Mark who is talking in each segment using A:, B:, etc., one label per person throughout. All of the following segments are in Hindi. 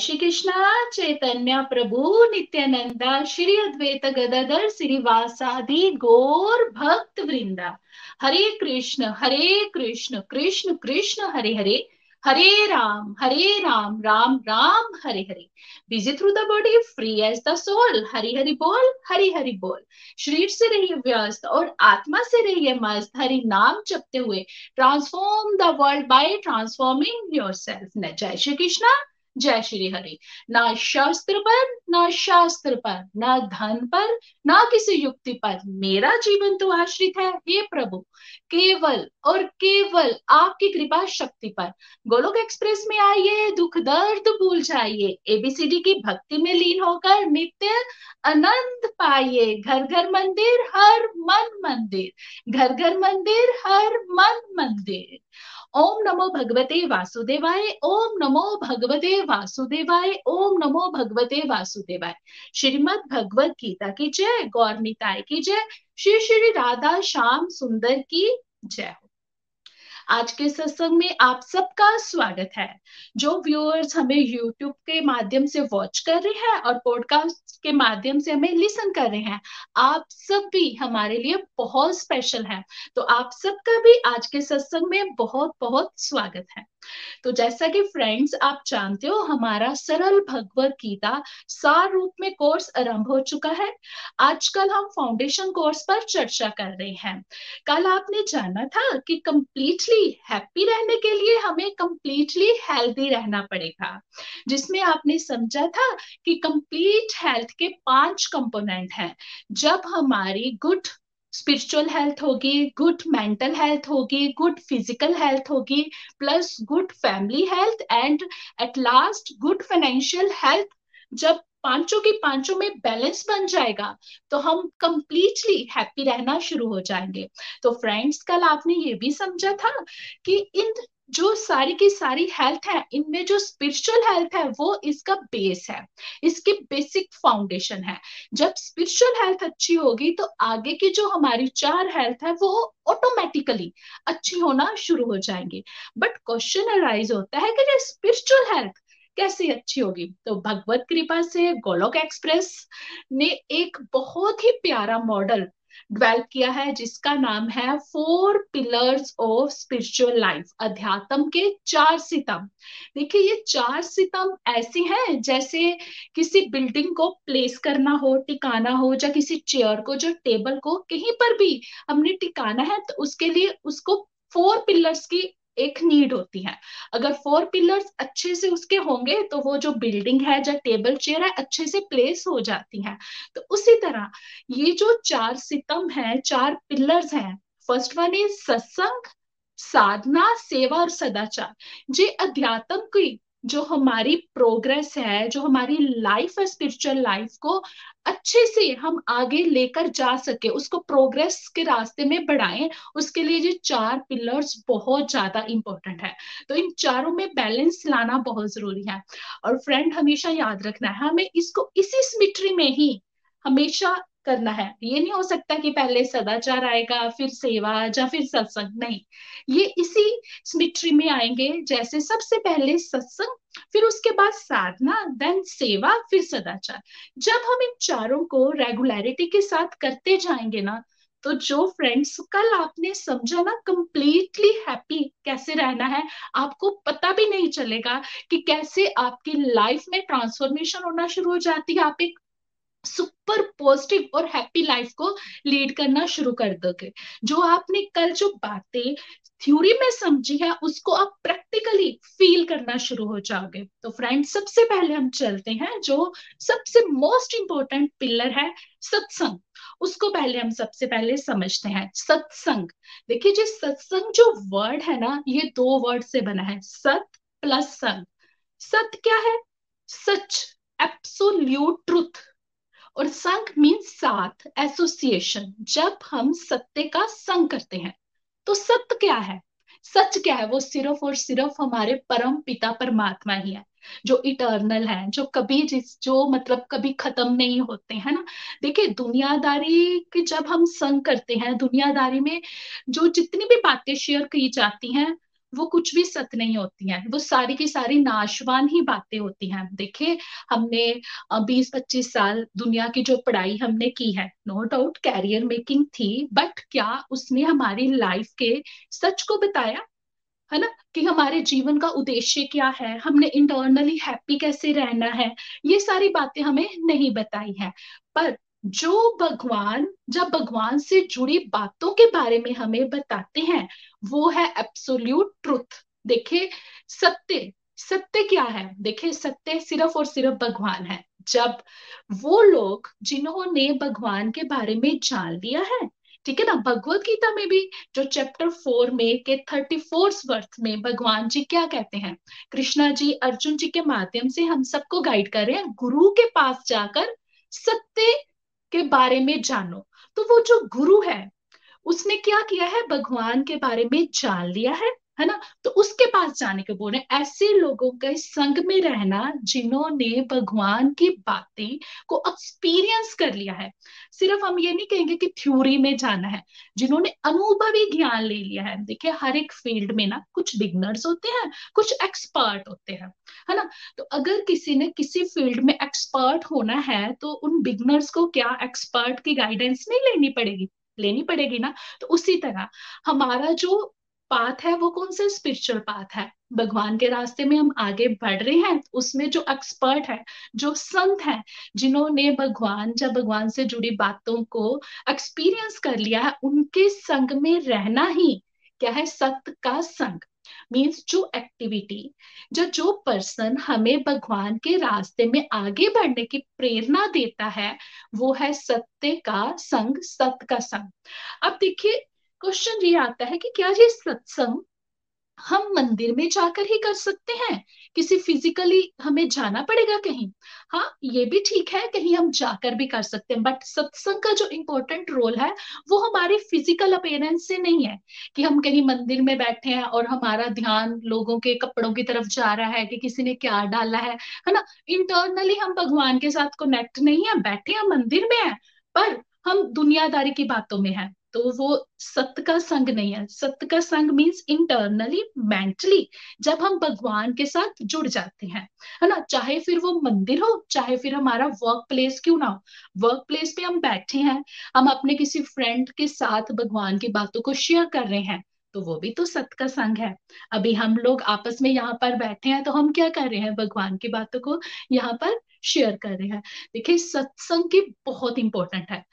A: श्री कृष्ण चैतन्य प्रभु नित्यानंदा श्री अद्वैत गदाधर श्रीवासादि गौर भक्त वृंदा Hare Krishna Hare Krishna Krishna Krishna, Hare Hare. Hare Ram Hare Ram Ram Ram, Hare Hare. Busy through the body free as the soul Hari Hari बोल, हरि हरि बोल। शरीर से रहिए व्यस्त और आत्मा से रहिए मस्त। हरि नाम जपते हुए। Transform the world by transforming yourself न जय श्री कृष्णा जय श्री हरि। ना शास्त्र पर, ना शास्त्र पर, ना धन पर, ना किसी युक्ति पर मेरा जीवन तो आश्रित है, हे प्रभु। केवल और केवल आपकी कृपा शक्ति पर। गोलोक एक्सप्रेस में आइए, दुख दर्द भूल जाइए। एबीसीडी की भक्ति में लीन होकर नित्य आनंद पाइए। घर घर मंदिर, हर मन मंदिर। घर घर मंदिर, हर मन मंदिर। ओम नमो भगवते वासुदेवाय, ओम नमो भगवते वासुदेवाय, ओम नमो भगवते वासुदेवाय। श्रीमद भगवत गीता की जय, गौर निताय की जय, श्री श्री राधा श्याम सुंदर की जय। आज के सत्संग में आप सबका स्वागत है। जो व्यूअर्स हमें यूट्यूब के माध्यम से वॉच कर रहे हैं और पॉडकास्ट के माध्यम से हमें लिसन कर रहे हैं, आप सब भी हमारे लिए बहुत स्पेशल है। तो आप सबका भी आज के सत्संग में बहुत बहुत स्वागत है। तो जैसा कि फ्रेंड्स आप जानते हो, हमारा सरल भगवत गीता सार रूप में कोर्स आरंभ हो चुका है। आजकल हम फाउंडेशन कोर्स पर चर्चा कर रहे हैं। कल आपने जाना था कि कंप्लीटली हैप्पी रहने के लिए हमें कंप्लीटली हेल्दी रहना पड़ेगा, जिसमें आपने समझा था कि कंप्लीट हेल्थ के पाँच कंपोनेंट हैं। जब हमारी गुड स्पिरिचुअल हेल्थ होगी गुड मेंटल हेल्थ होगी गुड फ़िज़िकल हेल्थ होगी plus good family health and at last good financial health जब पाँचों के पाँचों में बैलेंस बन जाएगा तो हम कंप्लीटली हैप्पी रहना शुरू हो जाएँगे। तो फ्रेंड्स कल आपने ये भी समझा था कि इन जो सारी की सारी हेल्थ है, इनमें जो स्पिरिचुअल हेल्थ है, वो इसका बेस है। इसकी बेसिक फाउंडेशन है। जब स्पिरिचुअल हेल्थ अच्छी होगी तो आगे की जो हमारी चार हेल्थ है, वो ऑटोमेटिकली अच्छी होना शुरू हो जाएँगे। बट क्वेश्चन अराइज होता है कि जो स्पिरिचुअल हेल्थ कैसे अच्छी होगी? तो भगवत कृपा से गोलोक एक्सप्रेस ने एक बहुत ही प्यारा मॉडल डेवलप किया है, जिसका नाम है four pillars of spiritual life अध्यात्म के चार सितम। देखिए, ये चार सितम ऐसे हैं, जैसे किसी बिल्डिंग को प्लेस करना हो, टिकाना हो, या किसी चेयर को, जो टेबल को कहीं पर भी हमने टिकाना है तो उसके लिए उसको फोर पिलर्स की एक नीड होती है। अगर फोर पिलर्स अच्छे से उसके होंगे तो वो जो बिल्डिंग है, जो टेबल चेयर है, अच्छे से प्लेस हो जाती है। तो उसी तरह ये जो चार सितम है, चार पिलर्स हैं फ़र्स्ट वन इज़ सत्संग, साधना, सेवा और सदाचार। जे अध्यात्म की जो हमारी प्रोग्रेस है, जो हमारी लाइफ है स्पिरिचुअल लाइफ को अच्छे से हम आगे लेकर जा सके, उसको प्रोग्रेस के रास्ते में बढ़ाएँ, उसके लिए ये चार पिलर्स बहुत ज़्यादा इंपॉर्टेंट है। तो इन चारों में बैलेंस लाना बहुत ज़रूरी है। और फ्रेंड हमेशा याद रखना है, हमें इसको इसी स्मिट्री में ही हमेशा करना है। ये नहीं हो सकता कि पहले सदाचार आएगा, फिर सेवा या फिर सत्संग, नहीं। ये इसी स्मिट्री में आएँगे, जैसे सबसे पहले सत्संग, फिर उसके बाद साधना देन सेवा, फिर सदाचार। जब हम इन चारों को रेगुलरिटी के साथ करते जाएँगे ना तो जो फ्रेंड्स कल आपने समझा ना कंप्लीटली हैप्पी कैसे रहना है, आपको पता भी नहीं चलेगा कि कैसे आपकी लाइफ में ट्रांसफॉर्मेशन होना शुरू हो जाती है। आप एक सुपर पॉजिटिव और हैप्पी लाइफ को लीड करना शुरू कर दोगे। जो आपने कल जो बातें थ्योरी में समझी है, उसको आप प्रैक्टिकली फील करना शुरू हो जाओगे। तो फ्रेंड सबसे पहले हम चलते हैं, जो सबसे मोस्ट इंपॉर्टेंट पिलर है सत्संग। उसको पहले हम सबसे पहले समझते हैं, सत्संग। देखिए, जी सत्संग जो वर्ड है ना, ये दो वर्ड से बना है, सत प्लस संग। सत क्या है? सच एप्सोल्यूट ट्रुथ और संग मीन्स साथ एसोसिएशन जब हम सत्य का संग करते हैं। तो सत्य क्या है? सच क्या है? वो सिर्फ़ और सिर्फ़ हमारे परम पिता परमात्मा ही है, जो इटर्नल है, जो कभी जिस, जो मतलब कभी खत्म नहीं होते, हैं ना? देखिए, दुनियादारी की जब हम संग करते हैं, दुनियादारी में जो जितनी भी बातें शेयर की जाती हैं वो कुछ भी सत्य नहीं होती हैं। वो सारी की सारी नाशवान ही बातें होती हैं। देखिए हमने बीस पच्चीस साल दुनिया की जो पढ़ाई हमने की है नो डाउट कैरियर मेकिंग थी बट क्या उसने हमारी लाइफ के सच को बताया? है ना? कि हमारे जीवन का उद्देश्य क्या है? हमने इंटरनली हैप्पी कैसे रहना है? ये सारी बातें हमें नहीं बताई है। पर जो भगवान, जब भगवान से जुड़ी बातों के बारे में हमें बताते हैं, वो है एब्सोल्यूट ट्रुथ देखे, सत्य सत्य क्या है? देखे, सत्य सिर्फ़ और सिर्फ़ भगवान है। जब वो लोग जिन्होंने भगवान के बारे में जान लिया है, ठीक है ना? भगवत गीता में भी, जो चैप्टर फोर में के थर्टी फोर्थ वर्थ में भगवान जी क्या कहते हैं? कृष्णा जी, अर्जुन जी के माध्यम से हम सबको गाइड कर रहे हैं, गुरु के पास जाकर सत्य के बारे में जानो। तो वो जो गुरु है, उसने क्या किया है? भगवान के बारे में जान लिया है। है ना? तो उसके पास जाने के बोल रहे ऐसे लोगों के संग में रहना जिन्होंने भगवान की बातें को एक्सपीरियंस कर लिया है, सिर्फ़ हम ये नहीं कहेंगे कि थ्योरी में जाना है, जिन्होंने अनुभवी ज्ञान ले लिया है। देखिए, हर एक फ़ील्ड में ना कुछ बिगनर्स होते हैं, कुछ एक्सपर्ट होते हैं, है ना? तो अगर किसी ने किसी फ़ील्ड में एक्सपर्ट होना है तो उन बिगनर्स को क्या एक्सपर्ट की गाइडेंस नहीं लेनी पड़ेगी? लेनी पड़ेगी ना? तो उसी तरह हमारा जो पाथ है वो कौन सा? स्पिरिचुअल पाथ है। भगवान के रास्ते में हम आगे बढ़ रहे हैं उसमें जो एक्सपर्ट है, जो संत है, जिन्होंने भगवान, जब भगवान से जुड़ी बातों को एक्सपीरियंस कर लिया है, उनके संग में रहना ही क्या है? सत्य का संग। मीन्स जो एक्टिविटी जो जो पर्सन हमें भगवान के रास्ते में आगे बढ़ने की प्रेरणा देता है, वो है सत्य का संग सत्य का संग। अब देखिए क्वेश्चन ये आता है कि क्या ये सत्संग हम मंदिर में जाकर ही कर सकते हैं? किसी फिजिकली हमें जाना पड़ेगा कहीं? हाँ ये भी ठीक है, कहीं हम जाकर भी कर सकते हैं बट सत्संग का जो इम्पोर्टेंट रोल है, वो हमारे फ़िज़िकल अपेयरेंस से नहीं है कि हम कहीं मंदिर में बैठे हैं और हमारा ध्यान लोगों के कपड़ों की तरफ़ जा रहा है कि किसी ने क्या डाला है है ना? इंटरनली हम भगवान के साथ कनेक्ट नहीं है, बैठे हैं, मंदिर में है, पर हम दुनियादारी की बातों में है। तो वो सत्य का संग नहीं है। सत्य का संग मीन्स इंटरनली मेंटली जब हम भगवान के साथ जुड़ जाते हैं, है ना? चाहे फिर वो मंदिर हो, चाहे फिर हमारा वर्क प्लेस क्यों ना हो। वर्क प्लेस पे हम बैठे हैं, हम अपने किसी फ्रेंड के साथ भगवान की बातों को शेयर कर रहे हैं तो वो भी तो सत्य का संग है। अभी हम लोग आपस में यहाँ पर बैठे हैं तो हम क्या कर रहे हैं? भगवान की बातों को यहाँ पर शेयर कर रहे हैं। देखिए, सत्संग की बहुत इंपॉर्टेंट है।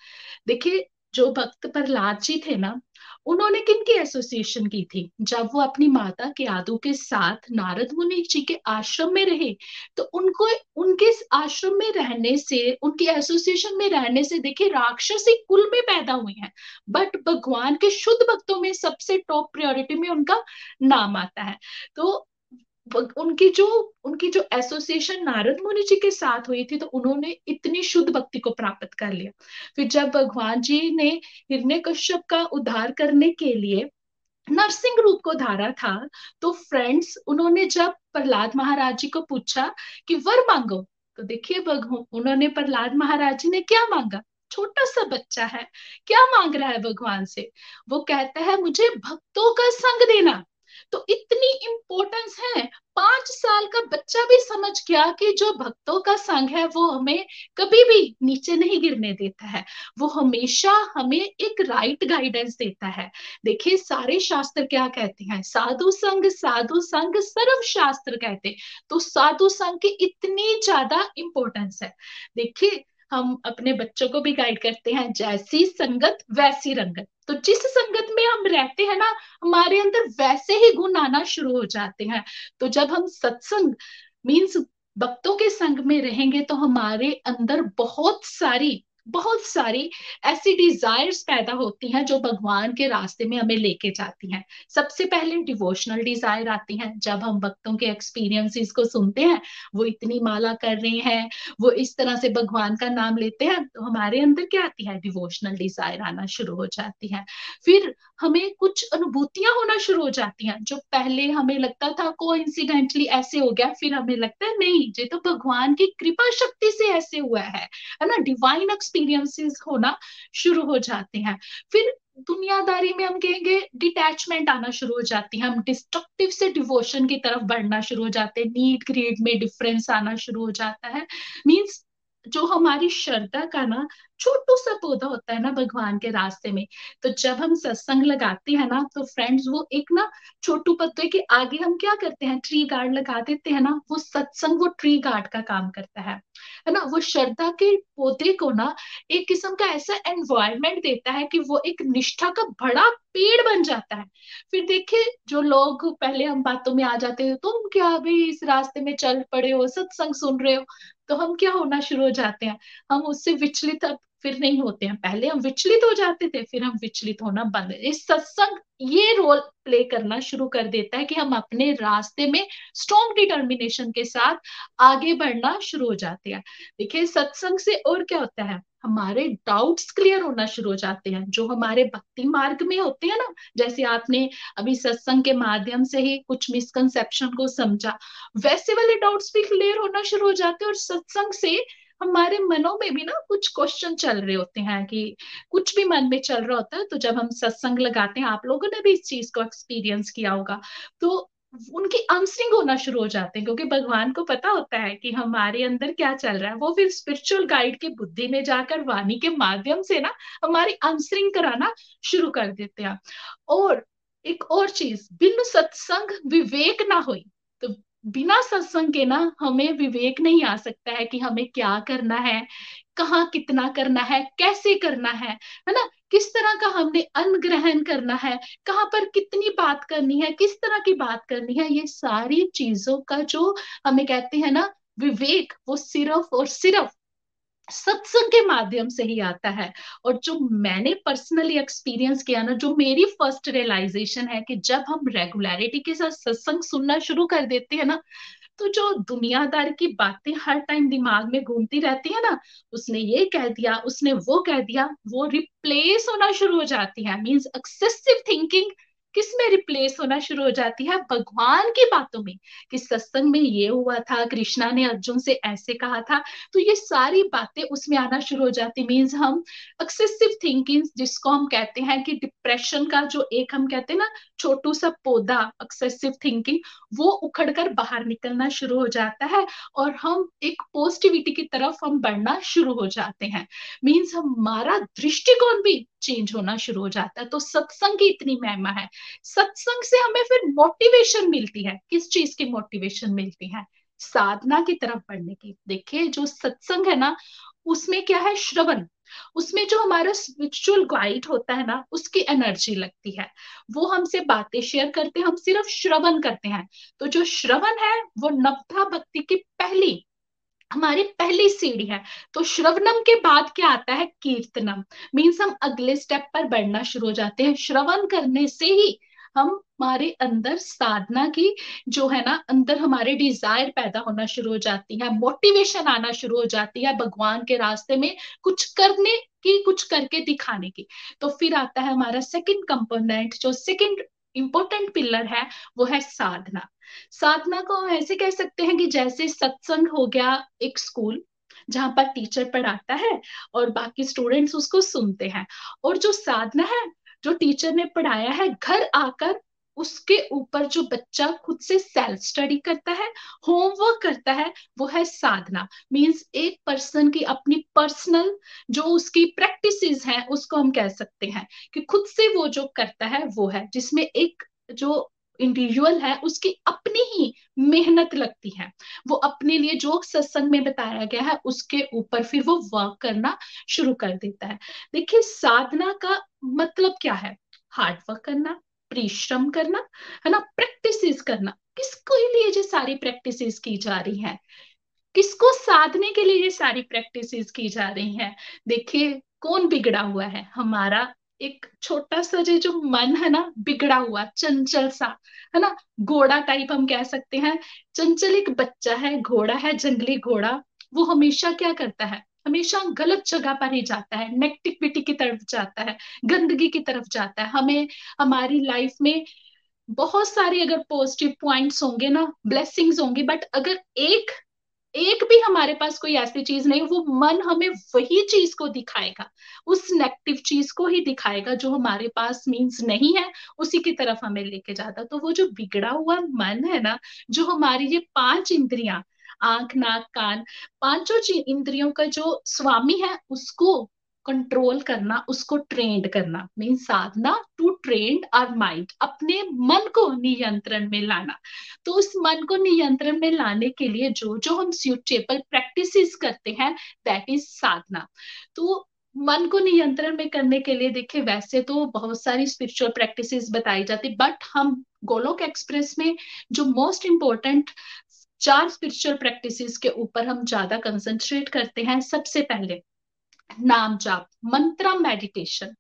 A: देखिए जो भक्त प्रहलाद जी थे ना, उन्होंने किनकी एसोसिएशन की थी? जब वो अपनी माता के आदू के साथ नारद मुनि जी के आश्रम में रहे तो उनको, उनके आश्रम में रहने से, उनके एसोसिएशन में रहने से देखिए, राक्षसी कुल में पैदा हुए हैं। बट भगवान के शुद्ध भक्तों में सबसे टॉप प्रायोरिटी में उनका नाम आता है। तो उनकी जो उनकी जो एसोसिएशन नारद मुनि जी के साथ हुई थी तो उन्होंने इतनी शुद्ध भक्ति को प्राप्त कर लिया। फिर जब भगवान जी ने हिरण्य कश्यप का उद्धार करने के लिए नरसिंह रूप को धारा था तो फ्रेंड्स उन्होंने जब प्रहलाद महाराज जी को पूछा कि, वर मांगो? तो देखिए उन्होंने प्रहलाद महाराज जी ने क्या मांगा? छोटा सा बच्चा है, क्या मांग रहा है भगवान से? वो कहता है, मुझे भक्तों का संग देना। तो इतनी इंपॉर्टेंस है। पाँच साल का बच्चा भी समझ गया कि जो भक्तों का संग है, वो हमें कभी भी नीचे नहीं गिरने देता है। वो हमेशा हमें एक राइट गाइडेंस देता है। देखिए, सारे शास्त्र क्या कहते हैं? साधु संग साधु संग, सर्व शास्त्र कहते तो साधु संग की इतनी ज़्यादा इंपॉर्टेंस है। देखिए, हम अपने बच्चों को भी गाइड करते हैं, जैसी संगत, वैसी रंगत। तो जिस संगत में हम रहते हैं ना, हमारे अंदर वैसे ही गुण आना शुरू हो जाते हैं। तो जब हम सत्संग मीन्स भक्तों के संग में रहेंगे तो हमारे अंदर बहुत सारी बहुत सारी ऐसी डिजायर्स पैदा होती हैं जो भगवान के रास्ते में हमें लेके जाती हैं। सबसे पहले डिवोशनल डिज़ायर आती हैं। जब हम भक्तों के एक्सपीरियंसेस को सुनते हैं, वो इतनी माला कर रहे हैं, वो इस तरह से भगवान का नाम लेते हैं तो हमारे अंदर क्या आती है? डिवोशनल डिज़ायर आना शुरू हो जाती है। फिर हमें कुछ अनुभूतियाँ होना शुरू हो जाती हैं, जो पहले हमें लगता था को ऐसे हो गया, फिर हमें लगता है नहीं, ये तो भगवान की कृपा शक्ति से ऐसे हुआ है। है ना? डिवाइन एक्सपीरियंसेस होना शुरू हो जाते हैं। फिर दुनियादारी में हम कहेंगे डिटैचमेंट आना शुरू हो जाती है। हम डिस्ट्रक्टिव से डिवोशन की तरफ़ बढ़ना शुरू हो जाते हैं। नीड ग्रेड में डिफरेंस आना शुरू हो जाता है। मीन्स जो हमारी श्रद्धा का ना छोटू सा पौधा होता है ना भगवान के रास्ते में तो जब हम सत्संग लगाते हैं ना तो फ्रेंड्स वो एक ना छोटू पत्ते के आगे हम क्या करते हैं? ट्री गार्ड लगा देते हैं ना, वो सत्संग वो ट्री गार्ड का काम करता है। है ना, वो श्रद्धा के पौधे को ना एक किस्म का ऐसा एनवायरमेंट देता है कि वो एक निष्ठा का बड़ा पेड़ बन जाता है। फिर देखिए, जो लोग पहले हम बातों में आ जाते हो, तुम क्या अभी इस रास्ते में चल पड़े हो, सत्संग सुन रहे हो तो हम क्या होना शुरू हो जाते हैं? हम उससे विचलित फिर नहीं होते हैं। पहले हम विचलित हो जाते थे, फिर हम विचलित होना बंद। इस सत्संग, ये रोल प्ले करना शुरू कर देता है कि हम अपने रास्ते में स्ट्रॉन्ग डिटर्मिनेशन के साथ आगे बढ़ना शुरू हो जाते हैं। देखिए, सत्संग से और क्या होता है? हमारे डाउट्स क्लियर होना शुरू हो जाते हैं। जो हमारे भक्ति मार्ग में होते हैं ना, जैसे आपने अभी सत्संग के माध्यम से ही कुछ मिसकंसेप्शन को समझा, वैसे वाले डाउट्स भी क्लियर होना शुरू हो जाते हैं और सत्संग से हमारे मनों में भी ना कुछ क्वेश्चन चल रहे होते हैं कि कुछ भी मन में चल रहा होता है तो जब हम सत्संग लगाते हैं, आप लोगों ने भी इस चीज़ को एक्सपीरियंस किया होगा। तो उनकी आंसरिंग होना शुरू हो जाते हैं, क्योंकि भगवान को पता होता है कि हमारे अंदर क्या चल रहा है। वो फिर स्पिरिचुअल गाइड की बुद्धि में जाकर, वाणी के माध्यम से ना हमारी आंसरिंग कराना शुरू कर देते हैं। और एक और चीज़, बिन सत्संग विवेक ना हो तो बिना सत्संग के ना हमें विवेक नहीं आ सकता है कि हमें क्या करना है, कहाँ कितना करना है, कैसे करना है है ना? किस तरह का हमने अन्न ग्रहण करना है, कहाँ पर कितनी बात करनी है, किस तरह की बात करनी है, ये सारी चीज़ों का जो हमें कहते हैं ना, विवेक, वो सिर्फ़ और सिर्फ़ सत्संग के माध्यम से ही आता है। और जो मैंने पर्सनली एक्सपीरियंस किया ना, जो मेरी फ़र्स्ट रियलाइजेशन है कि जब हम रेगुलरिटी के साथ सत्संग सुनना शुरू कर देते हैं ना तो जो दुनियादार की बातें हर टाइम दिमाग में घूमती रहती है ना, उसने ये कह दिया, उसने वो कह दिया, वो रिप्लेस होना शुरू हो जाती है। मीन्स एक्सेसिव थिंकिंग किसमें रिप्लेस होना शुरू हो जाती है? भगवान की बातों में। कि सत्संग में ये हुआ था? कृष्णा ने अर्जुन से ऐसे कहा था। तो ये सारी बातें उसमें आना शुरू हो जाती। मीन्स हम एक्सेसिव थिंकिंग जिसको हम कहते हैं कि डिप्रेशन का जो एक हम कहते हैं ना, छोटू सा पौधा एक्सेसिव थिंकिंग वो उखड़ कर बाहर निकलना शुरू हो जाता है और हम एक पॉजिटिविटी की तरफ़ हम बढ़ना शुरू हो जाते हैं। मीन्स हमारा दृष्टिकोण भी चेंज होना शुरू हो जाता है तो सत्संग की इतनी महिमा है। सत्संग से हमें फिर मोटिवेशन मिलती है। किस चीज़ की मोटिवेशन मिलती है? साधना की तरफ़ बढ़ने की। देखिए, जो सत्संग है ना, उसमें क्या है? श्रवण। उसमें जो हमारा स्पिरिचुअल गाइड होता है ना, उसकी एनर्जी लगती है। वो हमसे बातें शेयर करते हैं, हम सिर्फ़ श्रवण करते हैं। तो जो श्रवण है, वो नवधा भक्ति की पहली हमारी पहली सीढ़ी है। तो श्रवणम के बाद क्या आता है? कीर्तनम। मीन्स हम अगले स्टेप पर बढ़ना शुरू हो जाते हैं। श्रवण करने से ही हम हमारे अंदर साधना की जो है ना, अंदर हमारे डिज़ायर पैदा होना शुरू हो जाती है। मोटिवेशन आना शुरू हो जाती है भगवान के रास्ते में कुछ करने की, कुछ करके दिखाने की। तो फिर आता है हमारा सेकंड कंपोनेंट जो सेकंड इंपॉर्टेंट पिलर है, वो है साधना। साधना को हम ऐसे कह सकते हैं कि जैसे सत्संग हो गया एक स्कूल, जहाँ पर टीचर पढ़ाता है और बाकी स्टूडेंट्स उसको सुनते हैं। और जो साधना है, जो टीचर ने पढ़ाया है, घर आकर उसके ऊपर जो बच्चा खुद से सेल्फ स्टडी करता है होमवर्क करता है, वो है साधना। मींस एक पर्सन की अपनी पर्सनल जो उसकी प्रैक्टिसेस हैं, उसको हम कह सकते हैं कि खुद से वो जो करता है, वो है, जिसमें एक जो इंडिविजुअल है, उसकी अपनी ही मेहनत लगती है। वो अपने लिए जो सत्संग में बताया गया है, उसके ऊपर फिर वो वर्क करना शुरू कर देता है। देखिए, साधना का मतलब क्या है? हार्ड वर्क करना। परिश्रम करना, है ना? प्रैक्टिस करना। किसको लिए ये सारी प्रैक्टिस की जा रही है? किसको साधने के लिए ये सारी प्रैक्टिस की जा रही है? देखिए, कौन बिगड़ा हुआ है? हमारा एक छोटा सा जो जो मन है ना, बिगड़ा हुआ, चंचल सा, है ना? घोड़ा टाइप हम कह सकते हैं। चंचल एक बच्चा है, घोड़ा है, जंगली घोड़ा। वो हमेशा क्या करता है? हमेशा गलत जगह पर ही जाता है नेगेटिविटी की तरफ़ जाता है, गंदगी की तरफ़ जाता है। हमें, हमारी लाइफ में बहुत सारे अगर पॉजिटिव पॉइंट्स होंगे ना ब्लेसिंग्स होंगे बट अगर एक एक भी हमारे पास कोई ऐसी चीज़ नहीं, वो मन हमें वही चीज़ को दिखाएगा, उस नेगेटिव चीज़ को ही दिखाएगा, जो हमारे पास मीन्स नहीं है, उसी की तरफ़ हमें लेके जाता तो वो जो बिगड़ा हुआ मन है ना, जो हमारी ये पाँच इंद्रियाँ आँख, नाक, कान, पाँचों इंद्रियों का जो स्वामी है, उसको कंट्रोल करना, उसको ट्रेंड करना mean Sadhana to trend our mind अपने मन को नियंत्रण में लाना। तो उस मन को नियंत्रण में लाने के लिए जो जो हम सुटेबल प्रैक्टिस करते हैं दैट इज़ साधना। तो मन को नियंत्रण में करने के लिए देखिए, वैसे तो बहुत सारी स्पिरिचुअल प्रैक्टिसेस बताई जाती बट हम गोलोक एक्सप्रेस में जो मोस्ट इंपॉर्टेंट चार स्पिरिचुअल प्रैक्टिसेस के ऊपर हम ज़्यादा कंसंट्रेट करते हैं सबसे पहले, नाम जाप, मंत्र मेडिटेशन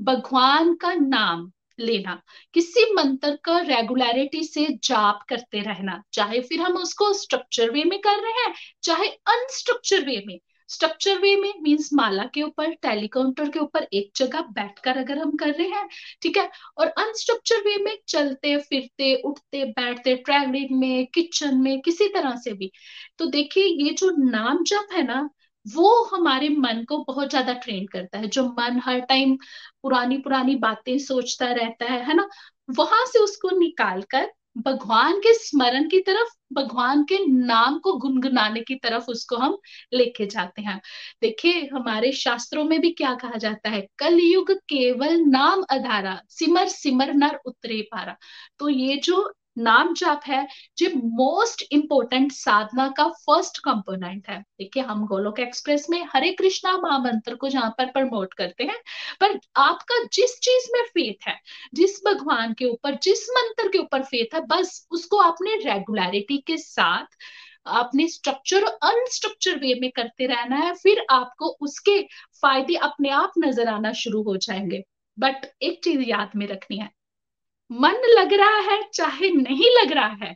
A: भगवान का नाम लेना, किसी मंत्र का रेगुलरिटी से जाप करते रहना, चाहे फिर हम उसको स्ट्रक्चर वे में कर रहे हैं, चाहे अनस्ट्रक्चर वे में स्ट्रक्चर वे में मींस माला के ऊपर टेलीकाउंटर के ऊपर एक जगह बैठकर अगर हम कर रहे हैं, ठीक है? और अनस्ट्रक्चर वे में चलते, फिरते, उठते, बैठते ट्रैवलिंग में किचन में, किसी तरह से भी। तो देखिए, ये जो नाम जप है ना, वो हमारे मन को बहुत ज़्यादा ट्रेन करता है। जो मन हर टाइम पुरानी पुरानी बातें सोचता रहता है है ना? वहाँ से उसको निकाल कर भगवान के स्मरण की तरफ़, भगवान के नाम को गुनगुनाने की तरफ़ उसको हम लेके जाते हैं। देखिए, हमारे शास्त्रों में भी क्या कहा जाता है? कलयुग केवल नाम अधारा, सिमर सिमर नर उतरे पारा। तो ये जो नाम जाप है, जो मोस्ट इंपोर्टेंट साधना का फ़र्स्ट कंपोनेंट है। देखिए, हम गोलोक एक्सप्रेस में हरे कृष्णा महामंत्र को जहाँ पर प्रमोट करते हैं, पर आपका जिस चीज़ में फेथ है, जिस भगवान के ऊपर, जिस मंत्र के ऊपर फेथ है, बस उसको आपने रेगुलरिटी के साथ, अपने स्ट्रक्चर अनस्ट्रक्चर वे में करते रहना है, फिर आपको उसके फ़ायदे अपने आप नज़र आना शुरू हो जाएँगे। बट एक चीज़ याद में रखनी है मन लग रहा है चाहे नहीं लग रहा है,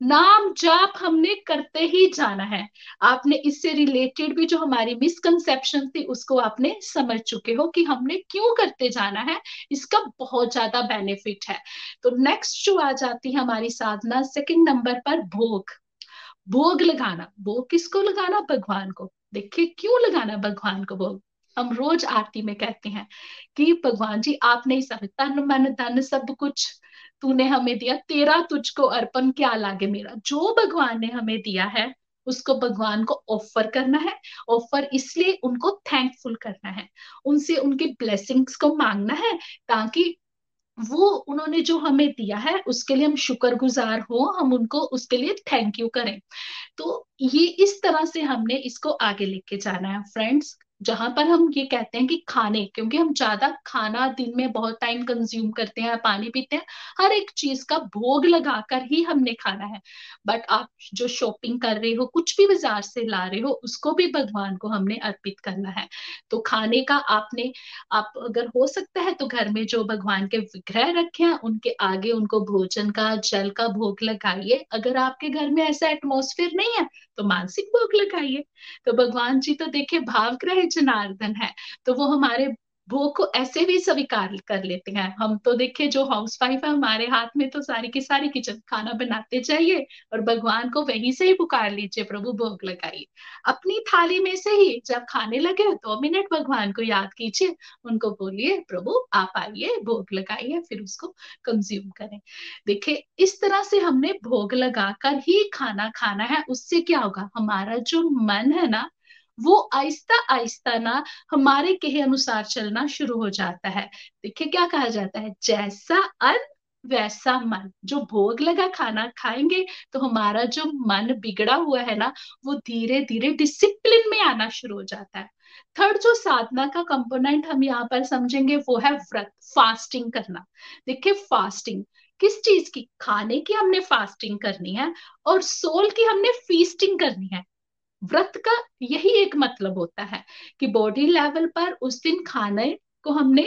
A: नाम जाप हमने करते ही जाना है। आपने इससे रिलेटेड भी जो हमारी मिसकंसेप्शन थी, उसको आपने समझ चुके हो कि हमने क्यों करते जाना है, इसका बहुत ज़्यादा बेनिफिट है। तो नेक्स्ट जो आ जाती है हमारी साधना सेकंड नंबर पर भोग। भोग लगाना, भोग किसको लगाना? भगवान को। देखिए, क्यों लगाना भगवान को भोग? हम रोज आरती में कहते हैं कि भगवान जी, आपने ही सब तन मन धन सब कुछ। तूने हमें दिया, तेरा तुझको अर्पण क्या लागे मेरा? जो भगवान ने हमें दिया है, उसको भगवान को ऑफ़र करना है। ऑफ़र इसलिए उनको थैंकफुल करना है। उनसे उनकी ब्लेसिंग्स को मांगना है ताकि वो, उन्होंने जो हमें दिया है, उसके लिए हम शुक्रगुजार हो, हम उनको उसके लिए थैंक यू करें। तो ये इस तरह से हमने इसको आगे लेके जाना है फ्रेंड्स जहाँ पर हम ये कहते हैं कि खाने, क्योंकि हम ज़्यादा खाना दिन में बहुत टाइम कंज्यूम करते हैं, पानी पीते हैं, हर एक चीज़ का भोग लगाकर ही हमने खाना है। बट आप जो शॉपिंग कर रहे हो, कुछ भी बाज़ार से ला रहे हो, उसको भी भगवान को हमने अर्पित करना है। तो खाने का आपने, आप अगर हो सकता है तो घर में जो भगवान के विग्रह रखे हैं, उनके आगे उनको भोजन का, जल का भोग लगाइए। अगर आपके घर में ऐसा एटमोसफेयर नहीं है तो मानसिक भोग लगाइए। तो भगवान जी तो देखे भाव ग्रह जनार्दन है। तो वो हमारे भूख को ऐसे भी स्वीकार कर लेते हैं। हम तो देखिए जो हाउस वाइफ है, हमारे हाथ में तो सारी की सारी किचन खाना बनाते जाइए और भगवान को वहीं से ही पुकार लीजिए, प्रभु भोग लगाइए। अपनी थाली में से ही जब खाने लगे दो मिनट भगवान को याद कीजिए, उनको बोलिए, प्रभु, आप आइए, भोग लगाइए, फिर उसको कंज्यूम करें। देखिए, इस तरह से हमने भोग लगाकर ही खाना खाना है, उससे क्या होगा? हमारा जो मन है ना वो आहिस्ता आहिस्ता ना हमारे कहे अनुसार चलना शुरू हो जाता है। देखिए क्या कहा जाता है? जैसा अन्न वैसा मन। जो भोग लगा खाना खाएँगे तो हमारा जो मन बिगड़ा हुआ है ना, वो धीरे धीरे डिसिप्लिन में आना शुरू हो जाता है। थर्ड जो साधना का कंपोनेंट हम यहाँ पर समझेंगे, वो है व्रत फास्टिंग करना। देखिए फास्टिंग किस चीज़ की? खाने की हमने फास्टिंग करनी है और सोल की हमने फीस्टिंग करनी है। व्रत का यही एक मतलब होता है कि बॉडी लेवल पर उस दिन खाने को हमने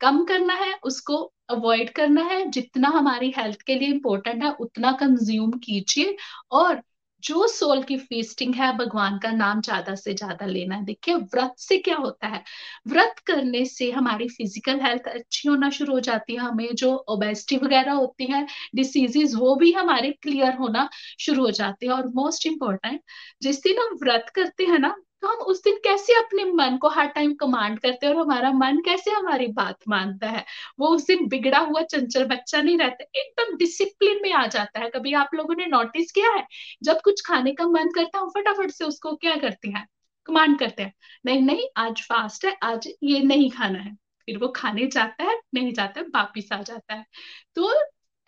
A: कम करना है, उसको अवॉइड करना है, जितना हमारी हेल्थ के लिए इंपॉर्टेंट है, उतना कंज्यूम कीजिए और जो सोल की फीसटिंग है, भगवान का नाम ज़्यादा से ज़्यादा लेना है। देखिए, व्रत से क्या होता है? व्रत करने से हमारी फ़िज़िकल हेल्थ अच्छी होना शुरू हो जाती है। हमें जो ओबेसिटी वगैरह होती है डिसीजेज वो भी हमारे क्लियर होना शुरू हो जाते हैं। और मोस्ट इंपॉर्टेंट जिस दिन हम व्रत करते हैं ना तो हम उस दिन कैसे अपने मन को हर टाइम कमांड करते हैं और हमारा मन कैसे हमारी बात मानता है? वो उस दिन बिगड़ा हुआ चंचल बच्चा नहीं रहता, एकदम डिसिप्लिन में आ जाता है। कभी आप लोगों ने नोटिस किया है? जब कुछ खाने का मन करता है फटाफट से उसको क्या करते हैं? कमांड करते हैं। नहीं नहीं, आज फास्ट है, आज ये नहीं खाना है। फिर वो खाने जाता है, नहीं जाता है वापिस आ जाता है। तो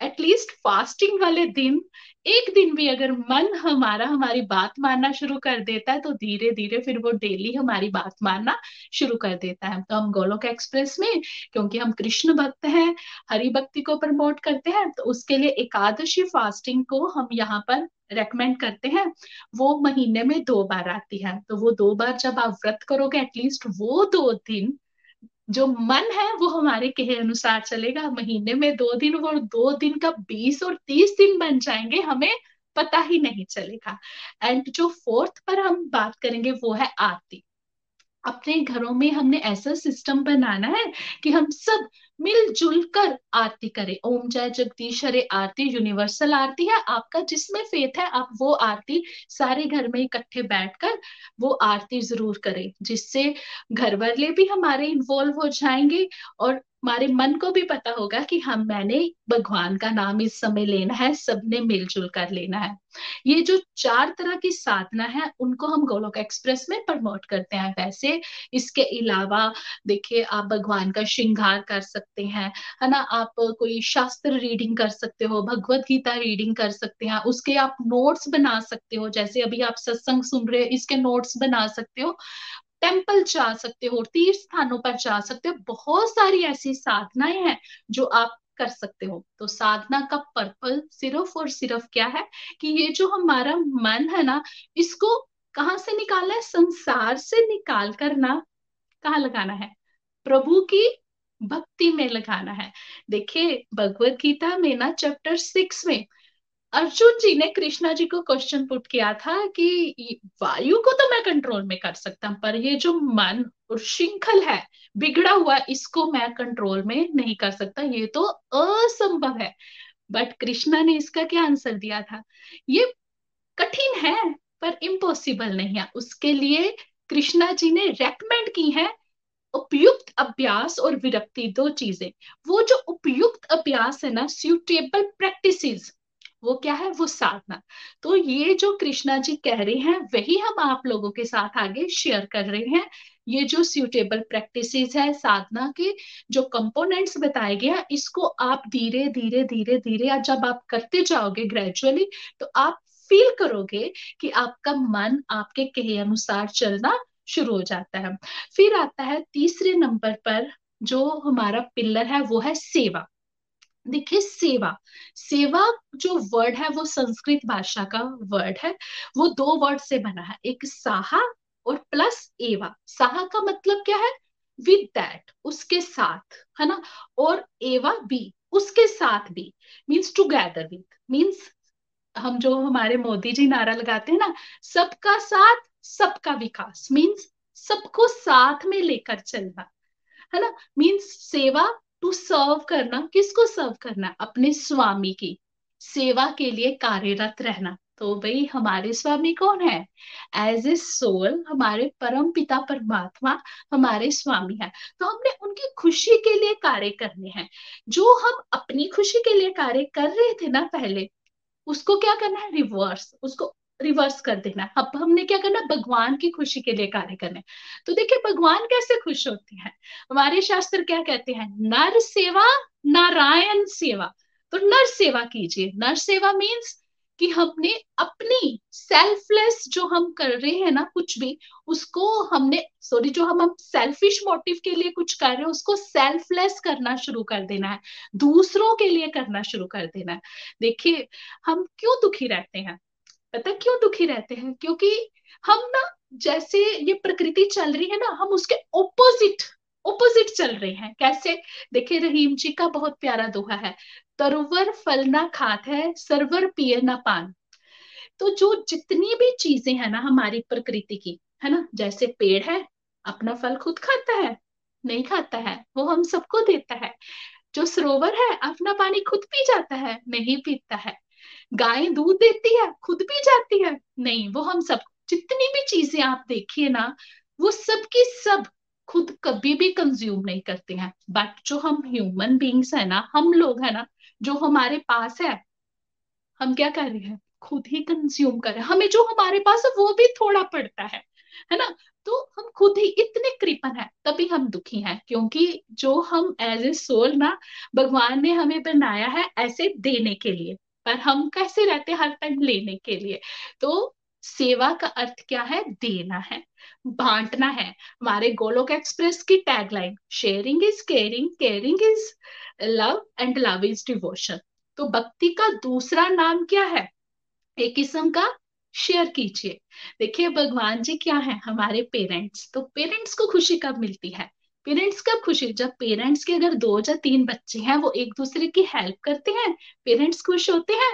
A: एटलीस्ट फास्टिंग वाले दिन, एक दिन भी अगर मन हमारा, हमारी बात मानना शुरू कर देता है तो धीरे धीरे फिर वो डेली हमारी बात मानना शुरू कर देता है। तो हम गोलोक एक्सप्रेस में, क्योंकि हम कृष्ण भक्त हैं, हरि भक्ति को प्रमोट करते हैं तो उसके लिए एकादशी फास्टिंग को हम यहाँ पर रेकमेंड करते हैं। वो महीने में दो बार आती है। तो वो दो बार जब आप व्रत करोगे एटलीस्ट वो दो दिन जो मन है वो हमारे कहे अनुसार चलेगा। महीने में दो दिन वो दो दिन का बीस और तीस दिन बन जाएँगे, हमें पता ही नहीं चलेगा। एंड जो फोर्थ पर हम बात करेंगे वो है आरती। अपने घरों में हमने ऐसा सिस्टम बनाना है कि हम सब मिलजुल कर आरती करें। ओम जय जगदीश हरे आरती यूनिवर्सल आरती है। आपका जिसमें फेथ है, आप वो आरती सारे घर में इकट्ठे बैठकर वो आरती ज़रूर करें, जिससे घर वाले भी हमारे इन्वॉल्व हो जाएँगे और हमारे मन को भी पता होगा कि हम मैंने भगवान का नाम इस समय लेना है, सबने मिलजुल कर लेना है। ये जो चार तरह की साधना है, उनको हम गोलोक एक्सप्रेस में प्रमोट करते हैं। वैसे इसके अलावा देखिए, आप भगवान का श्रृंगार कर सकते हैं, है ना? आप कोई शास्त्र रीडिंग कर सकते हो, भगवत गीता रीडिंग कर सकते हैं, उसके आप नोट्स बना सकते हो। जैसे अभी आप सत्संग सुन रहे हो, इसके नोट्स बना सकते हो। टेंपल जा सकते हो, तीर्थ स्थानों पर जा सकते हो, बहुत सारी ऐसी साधनाएँ हैं जो आप कर सकते हो। तो साधना का पर्पल सिर्फ़ और सिर्फ़ क्या है कि ये जो हमारा मन है ना, इसको कहाँ से निकालना है? संसार से निकाल कर ना कहा लगाना है? प्रभु की भक्ति में लगाना है। देखिए भगवत गीता में ना चैप्टर सिक्स में अर्जुन जी ने कृष्णा जी को क्वेश्चन पुट किया था कि वायु को तो मैं कंट्रोल में कर सकता हूँ, पर ये जो मन और श्रृंखल है, बिगड़ा हुआ, इसको मैं कंट्रोल में नहीं कर सकता। ये तो असंभव है। बट कृष्णा ने इसका क्या आंसर दिया था? ये कठिन है, पर इम्पॉसिबल नहीं है। उसके लिए कृष्णा जी ने रेकमेंड की है, उपयुक्त अभ्यास और विरक्ति, दो चीज़ें। वो जो उपयुक्त अभ्यास है ना सुटेबल प्रैक्टिसेस वो क्या है? वो साधना। तो ये जो कृष्णा जी कह रहे हैं, वही हम आप लोगों के साथ आगे शेयर कर रहे हैं। ये जो सूटेबल प्रैक्टिसेस है, साधना के जो कंपोनेंट्स बताए गए इसको आप धीरे धीरे धीरे धीरे जब आप करते जाओगे ग्रेजुअली तो आप फील करोगे कि आपका मन आपके कहे अनुसार चलना शुरू हो जाता है। फिर आता है तीसरे नंबर पर जो हमारा पिल्लर है, वो है सेवा। देखिए, सेवा। सेवा जो वर्ड है, वो संस्कृत भाषा का वर्ड है। वो दो वर्ड से बना है, एक साहा और प्लस एवा। साहा का मतलब क्या है? विद दैट उसके साथ, है ना? और एवा बी उसके साथ भी मीन्स टूगेदर विद मीन्स हम जो हमारे मोदी जी नारा लगाते हैं ना, सबका साथ, सबका विकास मीन्स सबको साथ में लेकर चलना, है ना? मीन्स सेवा टू सर्व करना, किसको सर्व करना अपने स्वामी की। सेवा के लिए कार्यरत रहना। तो भाई, हमारे स्वामी कौन है? एज ए सोल हमारे परम पिता परमात्मा, हमारे स्वामी है। तो हमने उनकी खुशी के लिए कार्य करने हैं। जो हम अपनी खुशी के लिए कार्य कर रहे थे ना पहले, उसको क्या करना है? रिवर्स उसको रिवर्स कर देना। अब हमने क्या करना? भगवान की खुशी के लिए कार्य करना है। तो देखिए, भगवान कैसे खुश होते हैं? हमारे शास्त्र क्या कहते हैं? नर सेवा, नारायण सेवा। तो नर सेवा कीजिए। नर सेवा मीन्स कि हमने अपनी सेल्फलेस जो हम कर रहे हैं ना, कुछ भी, उसको हमने सॉरी जो हम हम सेल्फिश मोटिव के लिए कुछ कर रहे हैं, उसको सेल्फलेस करना शुरू कर देना है। दूसरों के लिए करना शुरू कर देना है। देखिए, हम क्यों दुखी रहते हैं? पता क्यों दुखी रहते हैं? क्योंकि हम ना जैसे ये प्रकृति चल रही है ना, हम उसके ओपोजिट ओपोजिट चल रहे हैं। कैसे? देखिए, रहीम जी का बहुत प्यारा दोहा है। तरवर फल ना खात है, सरवर पिए ना पान। तो जो जितनी भी चीज़ें हैं ना हमारी प्रकृति की, है ना, जैसे पेड़ है, अपना फल खुद खाता है, नहीं खाता है, वो हम सबको देता है। जो सरोवर है, अपना पानी खुद पी जाता है, नहीं पीता है। गाय दूध देती है, खुद पी जाती है। नहीं, वो हम सब, जितनी भी चीज़ें आप देखिए ना, वो सब की सब खुद कभी भी कंज्यूम नहीं करते हैं। बट जो हम ह्यूमन बींग्स है ना, हम लोग है ना, जो हमारे पास है, हम क्या कर रहे हैं? खुद ही कंज्यूम कर रहे हैं। हमें जो हमारे पास है, वो भी थोड़ा पड़ता है है ना? तो हम खुद ही इतने कृपन है, तभी हम दुखी हैं, क्योंकि जो हम एज ए सोल ना, भगवान ने हमें बनाया है ऐसे देने के लिए। पर हम कैसे रहते हैं हर टाइम लेने के लिए? तो सेवा का अर्थ क्या है? देना है, बांटना है। हमारे गोलोक एक्सप्रेस की tagline sharing is caring caring is love and love is devotion तो भक्ति का दूसरा नाम क्या है? एक किस्म का शेयर कीजिए। देखिए, भगवान जी क्या है? हमारे पेरेंट्स तो पेरेंट्स को खुशी कब मिलती है? पेरेंट्स कब खुशी, जब पेरेंट्स के अगर दो या तीन बच्चे हैं, वो एक दूसरे की हेल्प करते हैं पेरेंट्स खुश होते हैं,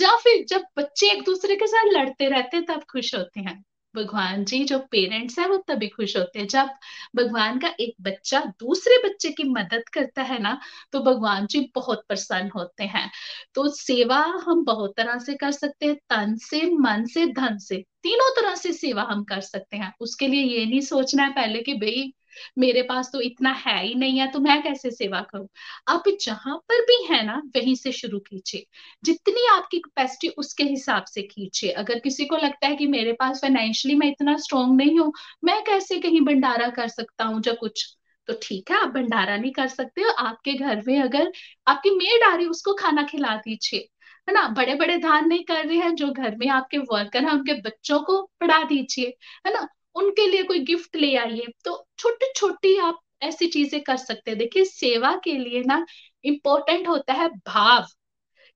A: या फिर जब बच्चे एक दूसरे के साथ लड़ते रहते हैं, तब खुश होते हैं। भगवान जी जो पेरेंट्स है, वो तभी खुश होते हैं, जब भगवान का एक बच्चा दूसरे बच्चे की मदद करता है ना तो भगवान जी बहुत प्रसन्न होते हैं। तो सेवा हम बहुत तरह से कर सकते हैं, तन से, मन से, धन से, तीनों तरह से सेवा हम कर सकते हैं। उसके लिए ये नहीं सोचना है पहले कि भाई मेरे पास तो इतना है ही नहीं है तो मैं कैसे सेवा करूँ? आप जहाँ पर भी है ना, वहीं से शुरू कीजिए। जितनी आपकी कैपेसिटी उसके हिसाब से कीजिए। अगर किसी को लगता है कि मेरे पास फाइनेंशियली मैं इतना स्ट्रोंग नहीं हूँ, मैं कैसे कहीं भंडारा कर सकता हूँ या कुछ? तो ठीक है, आप भंडारा नहीं कर सकते। हो आपके घर में अगर आपकी मेड आ रही उसको खाना खिला दीजिए। है ना? बड़े बड़े दान नहीं कर रहे हैं, जो घर में आपके वर्कर हैं, उनके बच्चों को पढ़ा दीजिए। है ना? उनके लिए कोई गिफ्ट ले आइए। तो छोटी छोटी आप ऐसी चीज़ें कर सकते हैं। देखिए, सेवा के लिए ना इम्पोर्टेंट होता है भाव,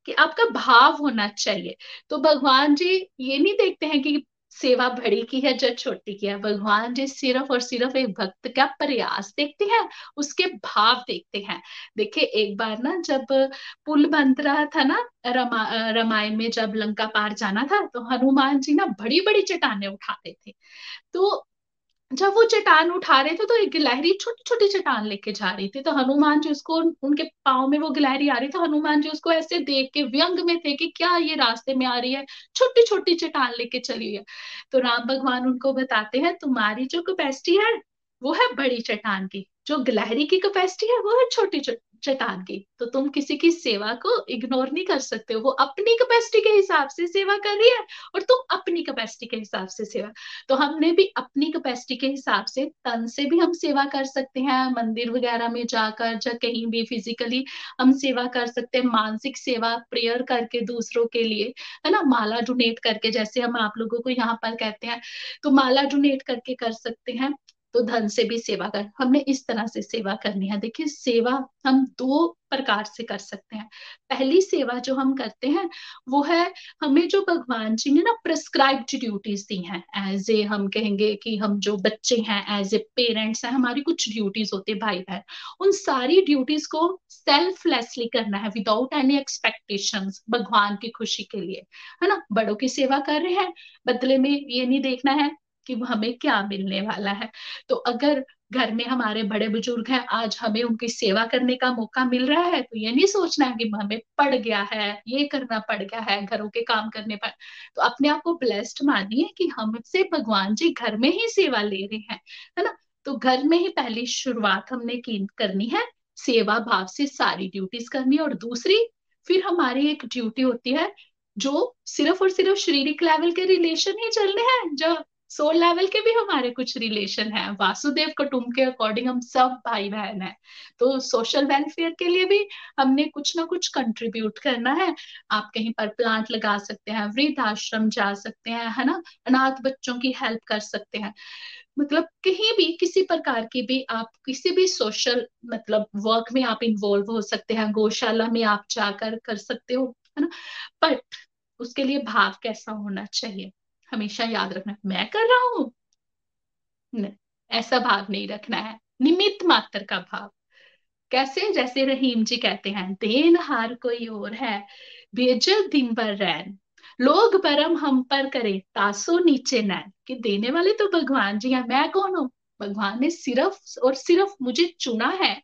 A: कि आपका भाव होना चाहिए। तो भगवान जी ये नहीं देखते हैं कि सेवा बड़ी की है जो छोटी की है। भगवान जी सिर्फ़ और सिर्फ़ एक भक्त का प्रयास देखते हैं, उसके भाव देखते हैं। देखिए, एक बार ना जब पुल बन रहा था ना, रमा, रामायण में जब लंका पार जाना था तो हनुमान जी ना बड़ी बड़ी चट्टाने उठाते थे। तो जब वो चट्टान उठा रहे थे तो एक गिलहरी छोटी छोटी चट्टान लेके जा रही थी। तो हनुमान जी उसको उनके पाँव में वो गिलहरी आ रही थी। हनुमान जी उसको ऐसे देख के व्यंग में थे कि क्या ये रास्ते में आ रही है। छोटी छोटी चट्टान लेके चली है तो राम भगवान उनको बताते हैं, तुम्हारी जो कैपेसिटी है, वो है बड़ी चट्टान की। जो गिलहरी की कैपेसिटी है, वो है छोटी चट्टान की तो तुम किसी की सेवा को इग्नोर नहीं कर सकते हो। वो अपनी कैपेसिटी के हिसाब से सेवा कर रही है और तुम अपनी कैपेसिटी के हिसाब से सेवा। तो हमने भी अपनी कैपेसिटी के हिसाब से तन से भी हम सेवा कर सकते हैं। मंदिर वगैरह में जाकर या कहीं भी फिजिकली हम सेवा कर सकते हैं। मानसिक सेवा प्रेयर करके दूसरों के लिए, है ना? माला डोनेट करके, जैसे हम आप लोगों को यहाँ पर कहते हैं तो माला डोनेट करके कर सकते हैं। तो धन से भी सेवा कर। हमने इस तरह से सेवा करनी है। देखिए, सेवा हम दो प्रकार से कर सकते हैं। पहली सेवा जो हम करते हैं, वो है हमें जो भगवान जी ने ना प्रिस्क्राइब्ड ड्यूटीज़ दी हैं। एज ए हम कहेंगे कि हम जो बच्चे हैं एज ए पेरेंट्स हैं, हमारी कुछ ड्यूटीज़ होते हैं भाई बहन उन सारी ड्यूटीज़ को सेल्फलेसली करना है विदाउट एनी एक्सपेक्टेशन भगवान की खुशी के लिए। है ना? बड़ों की सेवा कर रहे हैं, बदले में ये नहीं देखना है कि हमें क्या मिलने वाला है। तो अगर घर में हमारे बड़े बुज़ुर्ग हैं, आज हमें उनकी सेवा करने का मौका मिल रहा है तो ये नहीं सोचना है कि हमें पड़ गया है, ये करना पड़ गया है, घरों के काम करने पर। तो अपने आप को ब्लेस्ड मानिए कि हमसे भगवान जी घर में ही सेवा ले रहे हैं, है ना? तो घर में ही पहली शुरुआत हमने की करनी है, सेवा भाव से सारी ड्यूटीज़ करनी। और दूसरी, फिर हमारी एक ड्यूटी होती है, जो सिर्फ़ और सिर्फ़ शारीरिक लेवल के रिलेशन ही चलने हैं, जो सोल लेवल के भी हमारे कुछ रिलेशन है। वासुदेव कुटुंब के अकॉर्डिंग हम सब भाई बहन है। तो सोशल वेलफेयर के लिए भी हमने कुछ ना कुछ कंट्रीब्यूट करना है। आप कहीं पर प्लांट लगा सकते हैं, वृद्ध आश्रम जा सकते हैं, है ना? अनाथ बच्चों की हेल्प कर सकते हैं। मतलब कहीं भी, किसी प्रकार की भी आप, किसी भी सोशल मतलब वर्क में आप इन्वॉल्व हो सकते हैं, गौशाला में आप जाकर कर सकते हो, है ना? बट उसके लिए भाव कैसा होना चाहिए? हमेशा याद रखना मैं कर रहा हूँ। ऐसा भाव नहीं रखना है। निमित्त मात्र का भाव। कैसे? जैसे रहीम जी कहते हैं देन हार कोई और है बेजल दिन भर रैन। लोग परम हम पर करे तासो नीचे नैन। कि देने वाले तो भगवान जी हैं मैं कौन हूँ? भगवान ने सिर्फ़ और सिर्फ़ मुझे चुना है।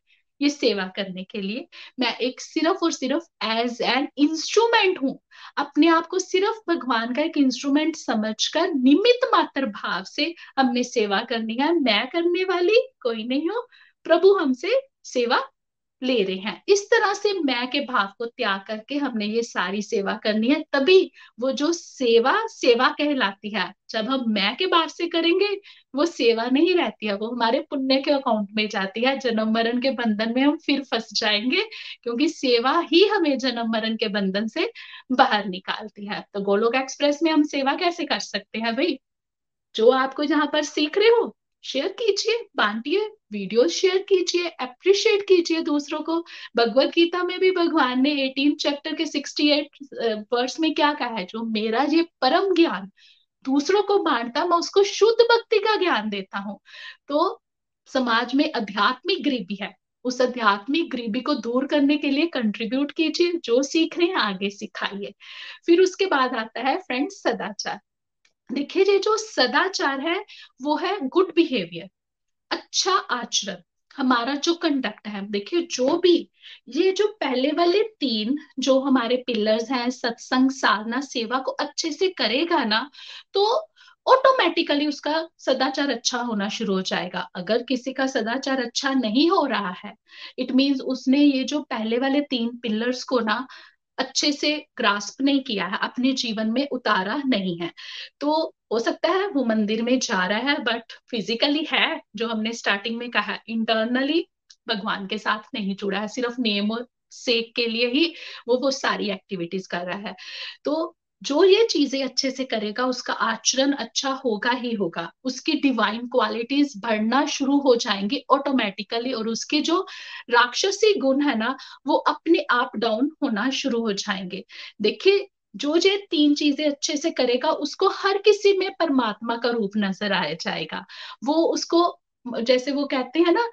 A: ये सेवा करने के लिए, मैं एक सिर्फ़ और सिर्फ़ एज एन इंस्ट्रूमेंट हूँ। अपने आप को सिर्फ़ भगवान का एक इंस्ट्रूमेंट समझकर, निमित्त मात्र भाव से हमने सेवा करनी है। मैं करने वाली कोई नहीं हूँ। प्रभु हमसे सेवा ले रहे हैं। इस तरह से मैं के भाव को त्याग करके हमने ये सारी सेवा करनी है, तभी वो जो सेवा सेवा कहलाती है, जब हम मैं के भाव से करेंगे, वो सेवा नहीं रहती है, वो हमारे पुण्य के अकाउंट में जाती है। जन्म मरण के बंधन में हम फिर फंस जाएँगे, क्योंकि सेवा ही हमें जन्म मरण के बंधन से बाहर निकालती है। तो गोलोक एक्सप्रेस में हम सेवा कैसे कर सकते हैं भाई? जो आपको जहाँ पर सीख रहे हो शेयर कीजिए, बांटिए वीडियो शेयर कीजिए अप्रिशिएट कीजिए दूसरों को। भगवत गीता में भी भगवान ने एटीन चैप्टर के सिक्सटी एट वर्ष में क्या कहा है? जो मेरा ये परम ज्ञान, दूसरों को बांटता, मैं उसको शुद्ध भक्ति का ज्ञान देता हूँ। तो समाज में आध्यात्मिक गरीबी है। उस आध्यात्मिक गरीबी को दूर करने के लिए कंट्रीब्यूट कीजिए, जो सीख रहे हैं, आगे सिखाइए। फिर उसके बाद आता है फ्रेंड्स सदाचार। देखिए, ये जो सदाचार है, वो है गुड बिहेवियर अच्छा आचरण, हमारा जो कंडक्ट है। देखिए, जो भी, ये जो पहले वाले तीन जो हमारे पिलर्स हैं, सत्संग, साधना, सेवा को अच्छे से करेगा ना तो ऑटोमेटिकली उसका सदाचार अच्छा होना शुरू हो जाएगा। अगर किसी का सदाचार अच्छा नहीं हो रहा है इट मीन्स उसने ये जो पहले वाले तीन पिलर्स को ना अच्छे से ग्रास्प नहीं किया है, अपने जीवन में उतारा नहीं है। तो हो सकता है वो मंदिर में जा रहा है बट फिजिकली है, जो हमने स्टार्टिंग में कहा इंटरनली भगवान के साथ नहीं जुड़ा है, सिर्फ़ नेम और सेक के लिए ही वो वो सारी एक्टिविटीज़ कर रहा है। तो जो ये चीज़ें अच्छे से करेगा, उसका आचरण अच्छा होगा ही होगा। उसकी डिवाइन क्वालिटीज बढ़ना शुरू हो जाएँगी ऑटोमेटिकली और उसके जो राक्षसी गुण है ना, वो अपने आप डाउन होना शुरू हो जाएँगे। देखिए, जो ये तीन चीज़ें अच्छे से करेगा, उसको हर किसी में परमात्मा का रूप नज़र आया जाएगा। वो उसको, जैसे वो कहते हैं ना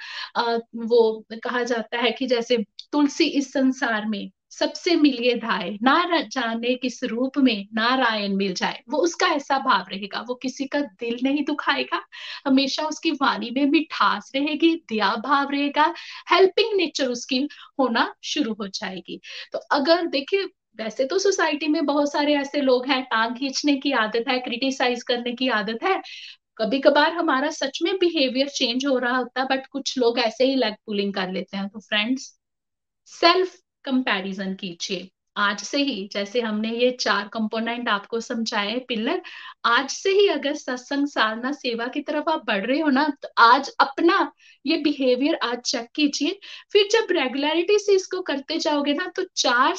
A: वो कहा जाता है कि जैसे तुलसी इस संसार में सबसे मिलिए धाए, ना जाने किस रूप में नारायण मिल जाए। वो उसका ऐसा भाव रहेगा, वो किसी का दिल नहीं दुखाएगा, हमेशा उसकी वाणी में मिठास रहेगी, दया भाव रहेगा हेल्पिंग नेचर उसकी होना शुरू हो जाएगी। तो अगर देखिए, वैसे तो सोसाइटी में बहुत सारे ऐसे लोग हैं, टांग खींचने की आदत है क्रिटिसाइज करने की आदत है। कभी कभार हमारा सच में बिहेवियर चेंज हो रहा होता है बट कुछ लोग ऐसे ही लेग पुलिंग कर लेते हैं। तो फ्रेंड्स सेल्फ कंपैरिजन कीजिए। आज से ही, जैसे हमने ये चार कंपोनेंट आपको समझाए पिलर, आज से ही अगर सत्संग, साधना, सेवा की तरफ़ आप बढ़ रहे हो ना तो आज अपना ये बिहेवियर आज चेक कीजिए। फिर जब रेगुलरिटी से इसको करते जाओगे ना तो चार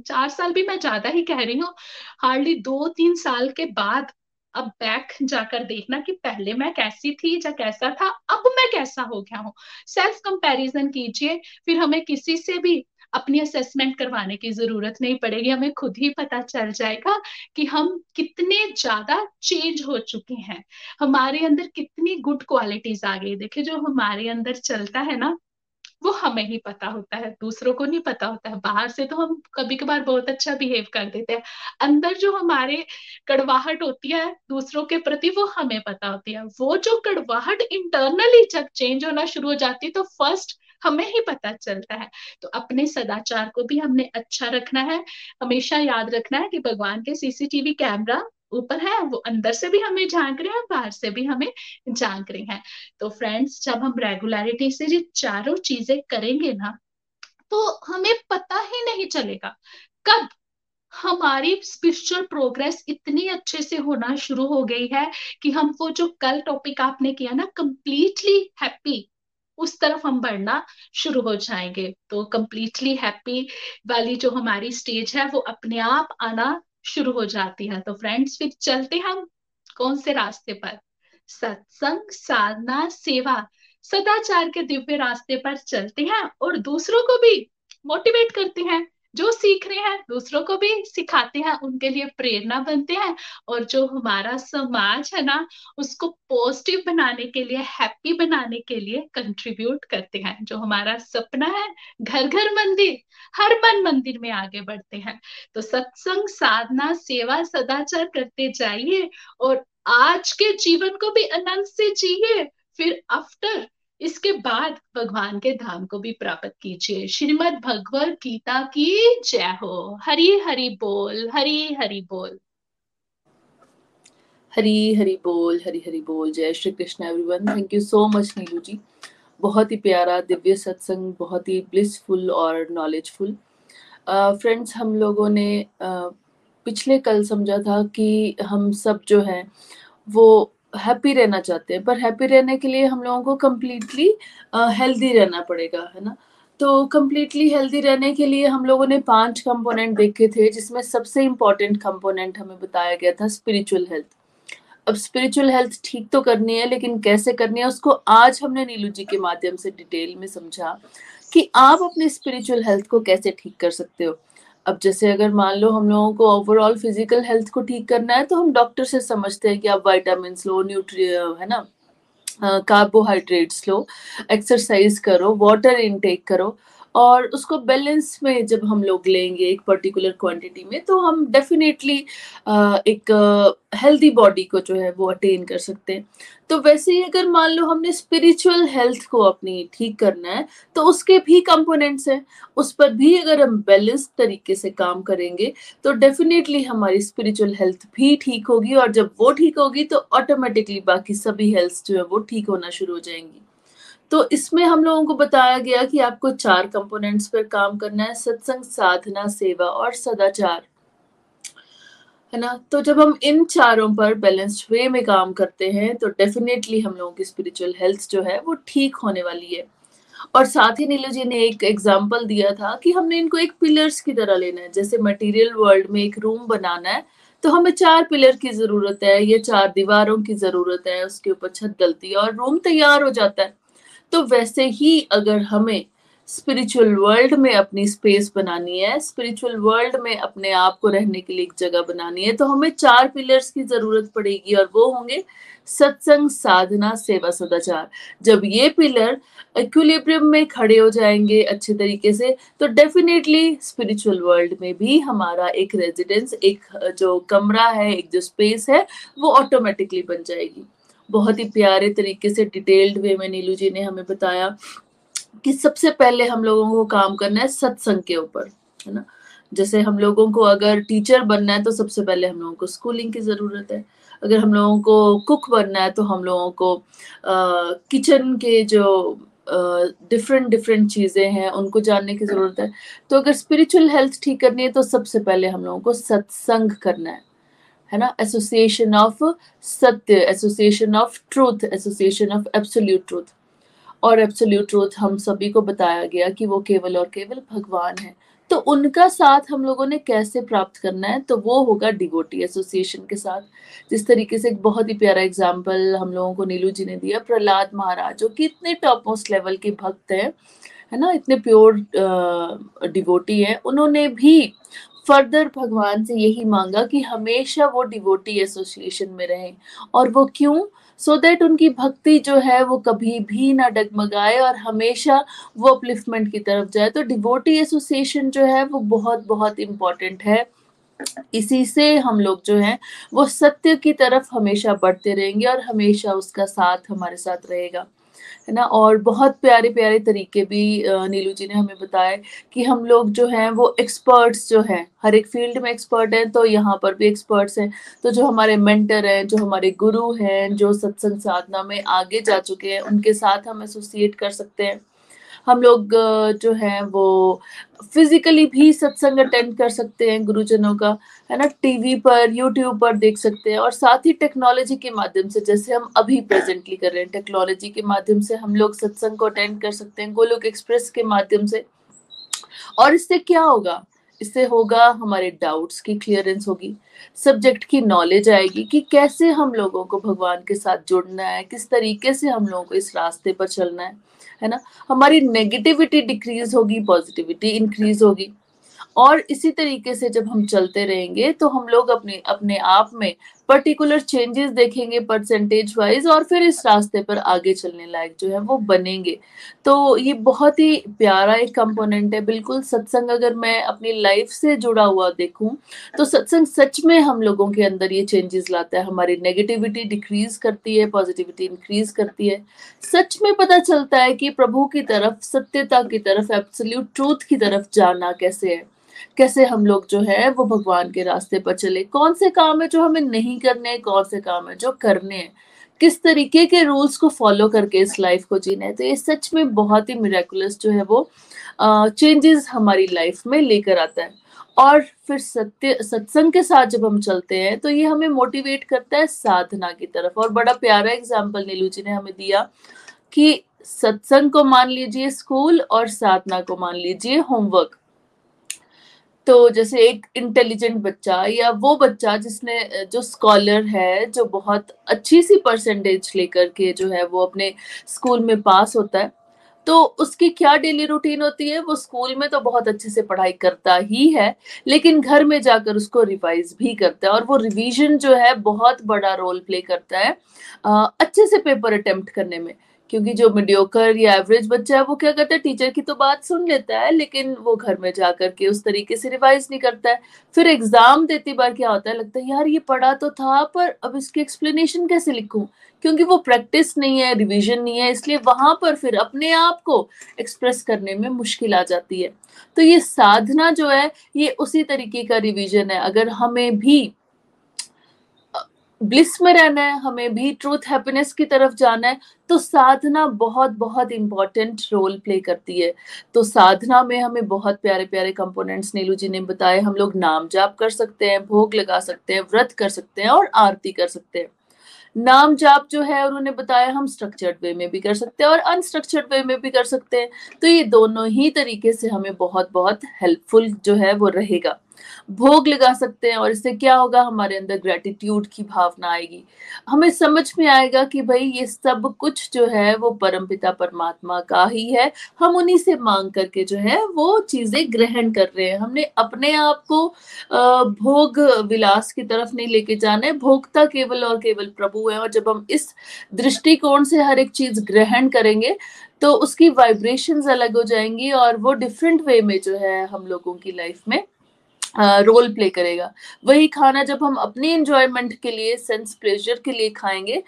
A: चार साल भी मैं ज़्यादा ही कह रही हूँ हार्डली दो तीन साल के बाद अब बैक जाकर देखना कि पहले मैं कैसी थी या कैसा था, अब मैं कैसा हो गया हूँ। सेल्फ कंपैरिजन कीजिए, फिर हमें किसी से भी अपनी असेसमेंट करवाने की ज़रूरत नहीं पड़ेगी। हमें खुद ही पता चल जाएगा कि हम कितने ज़्यादा चेंज हो चुके हैं। हमारे अंदर कितनी गुड क्वालिटीज आ गई। देखिए, जो हमारे अंदर चलता है ना, वो हमें ही पता होता है। दूसरों को नहीं पता होता है। बाहर से तो हम कभी कभार बहुत अच्छा बिहेव कर देते हैं। अंदर जो हमारे कड़वाहट होती है दूसरों के प्रति, वो हमें पता होती है। वो जो कड़वाहट इंटरनली जब चेंज होना शुरू हो जाती है तो फ़र्स्ट हमें ही पता चलता है। तो अपने सदाचार को भी हमने अच्छा रखना है। हमेशा याद रखना है कि भगवान के सीसीटीवी कैमरा ऊपर है, वो अंदर से भी हमें झाँक रहे हैं बाहर से भी हमें झाँक रहे हैं। तो फ्रेंड्स जब हम रेगुलरिटी से ये चारों चीज़ें करेंगे ना तो हमें पता ही नहीं चलेगा कब हमारी स्पिरिचुअल प्रोग्रेस इतनी अच्छे से होना शुरू हो गई है कि हम वो जो कल टॉपिक आपने किया ना कंप्लीटली हैप्पी उस तरफ़ हम बढ़ना शुरू हो जाएँगे। तो कंप्लीटली हैप्पी वाली जो हमारी स्टेज है, वो अपने आप आना शुरू हो जाती है। तो फ्रेंड्स फिर चलते हम कौन से रास्ते पर? सत्संग, साधना, सेवा। सदाचार के दिव्य रास्ते पर चलते हैं और दूसरों को भी मोटिवेट करते हैं। जो सीख रहे हैं, दूसरों को भी सिखाते हैं, उनके लिए प्रेरणा बनते हैं और जो हमारा समाज है ना, उसको पॉजिटिव बनाने के लिए हैप्पी बनाने के लिए कंट्रीब्यूट करते हैं। जो हमारा सपना है घर घर मंदिर, हर मन मंदिर में आगे बढ़ते हैं। तो सत्संग, साधना, सेवा, सदाचार करते जाइए और आज के जीवन को भी आनंद से जिए, फिर आफ्टर इसके बाद भगवान के धाम को भी प्राप्त कीजिए। श्रीमद भगवत गीता की जय हो। हरी हरि बोल हरी हरि बोल।
B: हरी हरि बोल हरी हरि बोल। जय Shri Krishna everyone thank you so much Neelu ji. बहुत ही प्यारा दिव्य सत्संग बहुत ही ब्लिसफुल और नॉलेजफुल फ्रेंड्स uh, हम लोगों ने uh, पिछले कल समझा था कि हम सब जो है वो हैप्पी रहना चाहते हैं, पर हैप्पी रहने के लिए हम लोगों को कम्प्लीटली हेल्दी रहना पड़ेगा, है ना? तो कम्प्लीटली हेल्दी रहने के लिए हम लोगों ने पाँच कंपोनेंट देखे थे, जिसमें सबसे इम्पोर्टेंट कंपोनेंट हमें बताया गया था स्पिरिचुअल हेल्थ अब स्पिरिचुअल हेल्थ ठीक तो करनी है, लेकिन कैसे करनी है, उसको आज हमने नीलू जी के माध्यम से डिटेल में समझा कि आप अपने स्पिरिचुअल हेल्थ को कैसे ठीक कर सकते हो। अब जैसे अगर मान लो हम लोगों को ओवरऑल फ़िज़िकल हेल्थ को ठीक करना है तो हम डॉक्टर से समझते हैं कि आप वाइटामिन लो न्यूट्री है ना? कार्बोहाइड्रेट्स लो एक्सरसाइज करो वाटर इनटेक करो। और उसको बैलेंस में जब हम लोग लेंगे एक पर्टिकुलर क्वांटिटी में तो हम डेफिनेटली एक हेल्दी बॉडी को जो है वो अटेन कर सकते हैं। तो वैसे ही अगर मान लो हमने स्पिरिचुअल हेल्थ को अपनी ठीक करना है तो उसके भी कंपोनेंट्स हैं। उस पर भी अगर हम बैलेंस तरीके से काम करेंगे तो डेफिनेटली हमारी स्पिरिचुअल हेल्थ भी ठीक होगी और जब वो ठीक होगी तो ऑटोमेटिकली बाकी सभी हेल्थ जो है वो ठीक होना शुरू हो जाएँगी। तो इसमें हम लोगों को बताया गया कि आपको चार कंपोनेंट्स पर काम करना है, सत्संग, साधना, सेवा और सदाचार। है ना? तो जब हम इन चारों पर बैलेंस्ड वे में काम करते हैं तो डेफिनेटली हम लोगों की स्पिरिचुअल हेल्थ जो है, वो ठीक होने वाली है। और साथ ही नीलू जी ने एक एग्ज़ाम्पल दिया था कि हमने इनको एक पिलर्स की तरह लेना है। जैसे मटेरियल वर्ल्ड में एक रूम बनाना है तो हमें चार पिलर की ज़रूरत है, ये चार दीवारों की ज़रूरत है, उसके ऊपर छत डलती है और रूम तैयार हो जाता है। तो वैसे ही अगर हमें स्पिरिचुअल वर्ल्ड में अपनी स्पेस बनानी है स्पिरिचुअल वर्ल्ड में अपने आप को रहने के लिए एक जगह बनानी है तो हमें चार पिलर्स की ज़रूरत पड़ेगी और वो होंगे सत्संग, साधना, सेवा, सदाचार। जब ये पिलर इक्विलिब्रियम में खड़े हो जाएँगे अच्छे तरीके से तो डेफिनेटली स्पिरिचुअल वर्ल्ड में भी हमारा एक रेजिडेंस एक जो कमरा है, एक जो स्पेस है, वो ऑटोमेटिकली बन जाएगी। बहुत ही प्यारे तरीके से डिटेल्ड वे में नीलू जी ने हमें बताया कि सबसे पहले हम लोगों को काम करना है सत्संग के ऊपर, है ना? जैसे हम लोगों को अगर टीचर बनना है तो सबसे पहले हम लोगों को स्कूलिंग की ज़रूरत है। अगर हम लोगों को कुक बनना है तो हम लोगों को किचन के जो डिफरेंट डिफरेंट चीज़ें हैं, उनको जानने की ज़रूरत है। तो अगर स्पिरिचुअल हेल्थ ठीक करनी है तो सबसे पहले हम लोगों को सत्संग करना है। है ना? Association of satya association of truth association of absolute truth और एब्सोल्यूट ट्रूथ हम सभी को बताया गया कि वो केवल और केवल भगवान है। तो उनका साथ हम लोगों ने कैसे प्राप्त करना है? तो वो होगा डिवोटी एसोसिएशन के साथ। जिस तरीके से एक बहुत ही प्यारा एग्ज़ाम्पल हम लोगों को नीलू जी ने दिया, प्रहलाद महाराज, जो कि इतने टॉप मोस्ट लेवल के भक्त हैं, है ना? इतने प्योर डिवोटी हैं। उन्होंने भी फर्दर भगवान से यही मांगा कि हमेशा वो डिवोटी एसोसिएशन में रहें। और वो क्यों? सो so दैट उनकी भक्ति जो है वो कभी भी ना डगमगाए और हमेशा वो अपलिफ्टमेंट की तरफ़ जाए। तो डिवोटी एसोसिएशन जो है वो बहुत बहुत इम्पोर्टेंट है। इसी से हम लोग जो हैं वो सत्य की तरफ़ हमेशा बढ़ते रहेंगे और हमेशा उसका साथ हमारे साथ रहेगा। है ना? और बहुत प्यारे प्यारे तरीके भी नीलू जी ने हमें बताए कि हम लोग जो हैं वो एक्सपर्ट्स जो हैं। हर एक फ़ील्ड में एक्सपर्ट हैं तो यहाँ पर भी एक्सपर्ट्स हैं। तो जो हमारे मेंटर हैं, जो हमारे गुरु हैं, जो सत्संग साधना में आगे जा चुके हैं, उनके साथ हम एसोसिएट कर सकते हैं। हम लोग जो है वो फिजिकली भी सत्संग अटेंड कर सकते हैं गुरुजनों का, है ना? टीवी पर यूट्यूब पर देख सकते हैं और साथ ही टेक्नोलॉजी के माध्यम से, जैसे हम अभी प्रेजेंटली कर रहे हैं टेक्नोलॉजी के माध्यम से हम लोग सत्संग को अटेंड कर सकते हैं, गोलोक एक्सप्रेस के माध्यम से। और इससे क्या होगा? इससे होगा हमारे डाउट्स की क्लियरेंस होगी सब्जेक्ट की नॉलेज आएगी कि कैसे हम लोगों को भगवान के साथ जुड़ना है, किस तरीके से हम लोगों को इस रास्ते पर चलना है। है ना? हमारी नेगेटिविटी डिक्रीज होगी पॉजिटिविटी इंक्रीज होगी। और इसी तरीके से जब हम चलते रहेंगे तो हम लोग अपने अपने आप में पर्टिकुलर चेंजेस देखेंगे परसेंटेज वाइज और फिर इस रास्ते पर आगे चलने लायक जो है वो बनेंगे। तो ये बहुत ही प्यारा एक कंपोनेंट है। बिल्कुल सत्संग अगर मैं अपनी लाइफ से जुड़ा हुआ देखूँ तो सत्संग सच में हम लोगों के अंदर ये चेंजेस लाता है। हमारी नेगेटिविटी डिक्रीज करती है पॉजिटिविटी इंक्रीज करती है। सच में पता चलता है कि प्रभु की तरफ़, सत्यता की तरफ़ एब्सोल्यूट ट्रूथ की तरफ़ जाना कैसे है। कैसे हम लोग जो है वो भगवान के रास्ते पर चले? कौन से काम है जो हमें नहीं करने हैं? कौन से काम है जो करने हैं? किस तरीके के रूल्स को फॉलो करके इस लाइफ को जीना है? तो ये सच में बहुत ही मिराकुलस जो है वो चेंजेस हमारी लाइफ में लेकर आता है। और फिर सत्य, सत्संग के साथ जब हम चलते हैं तो ये हमें मोटिवेट करता है साधना की तरफ़। और बड़ा प्यारा एग्ज़ाम्पल नीलू जी ने हमें दिया कि सत्संग को मान लीजिए स्कूल और साधना को मान लीजिए होमवर्क तो जैसे एक इंटेलिजेंट बच्चा या वो बच्चा जिसने जो स्कॉलर है, जो बहुत अच्छी सी परसेंटेज लेकर के जो है वो अपने स्कूल में पास होता है तो उसकी क्या डेली रूटीन होती है? वो स्कूल में तो बहुत अच्छे से पढ़ाई करता ही है, लेकिन घर में जाकर उसको रिवाइज भी करता है और वो रिवीजन जो है बहुत बड़ा रोल प्ले करता है अच्छे से पेपर अटेम्प्ट करने में। क्योंकि जो मीडियोकर या एवरेज बच्चा है, वो क्या करता है? टीचर की तो बात सुन लेता है, लेकिन वो घर में जा करके उस तरीके से रिवाइज नहीं करता है। फिर एग्ज़ाम देती बार क्या होता है? लगता है, यार, ये पढ़ा तो था, पर अब इसकी एक्सप्लेनेशन कैसे लिखूं? क्योंकि वो प्रैक्टिस नहीं है रिविजन नहीं है, इसलिए वहाँ पर फिर अपने आप को एक्सप्रेस करने में मुश्किल आ जाती है। तो ये साधना जो है, ये उसी तरीके का रिविजन है। अगर हमें भी ब्लिस में रहना है, हमें भी ट्रूथ हैप्पीनेस की तरफ़ जाना है तो साधना बहुत बहुत इंपॉर्टेंट रोल प्ले करती है। तो साधना में हमें बहुत प्यारे प्यारे कंपोनेंट्स नीलू जी ने बताए। हम लोग नाम जाप कर सकते हैं, भोग लगा सकते हैं, व्रत कर सकते हैं और आरती कर सकते हैं। नाम जाप जो है, उन्होंने बताया, हम स्ट्रक्चर्ड वे में भी कर सकते हैं और अनस्ट्रक्चर्ड वे में भी कर सकते हैं। तो ये दोनों ही तरीके से हमें बहुत बहुत हेल्पफुल जो है, वो रहेगा। भोग लगा सकते हैं और इससे क्या होगा? हमारे अंदर ग्रेटिट्यूड की भावना आएगी। हमें समझ में आएगा कि भाई ये सब कुछ जो है, वो परमपिता परमात्मा का ही है। हम उन्हीं से मांग करके जो है, वो चीज़ें ग्रहण कर रहे हैं। हमने अपने आप को भोग विलास की तरफ़ नहीं लेके जाना है। भोगता केवल और केवल प्रभु है और जब हम इस दृष्टिकोण से हर एक चीज़ ग्रहण करेंगे तो उसकी वाइब्रेशंस अलग हो जाएँगी और वो डिफरेंट वे में जो है हम लोगों की लाइफ में रोल प्ले करेगा। वही खाना जब हम अपने इंजॉयमेंट के लिए सेंस प्लेजर के लिए खाएँगे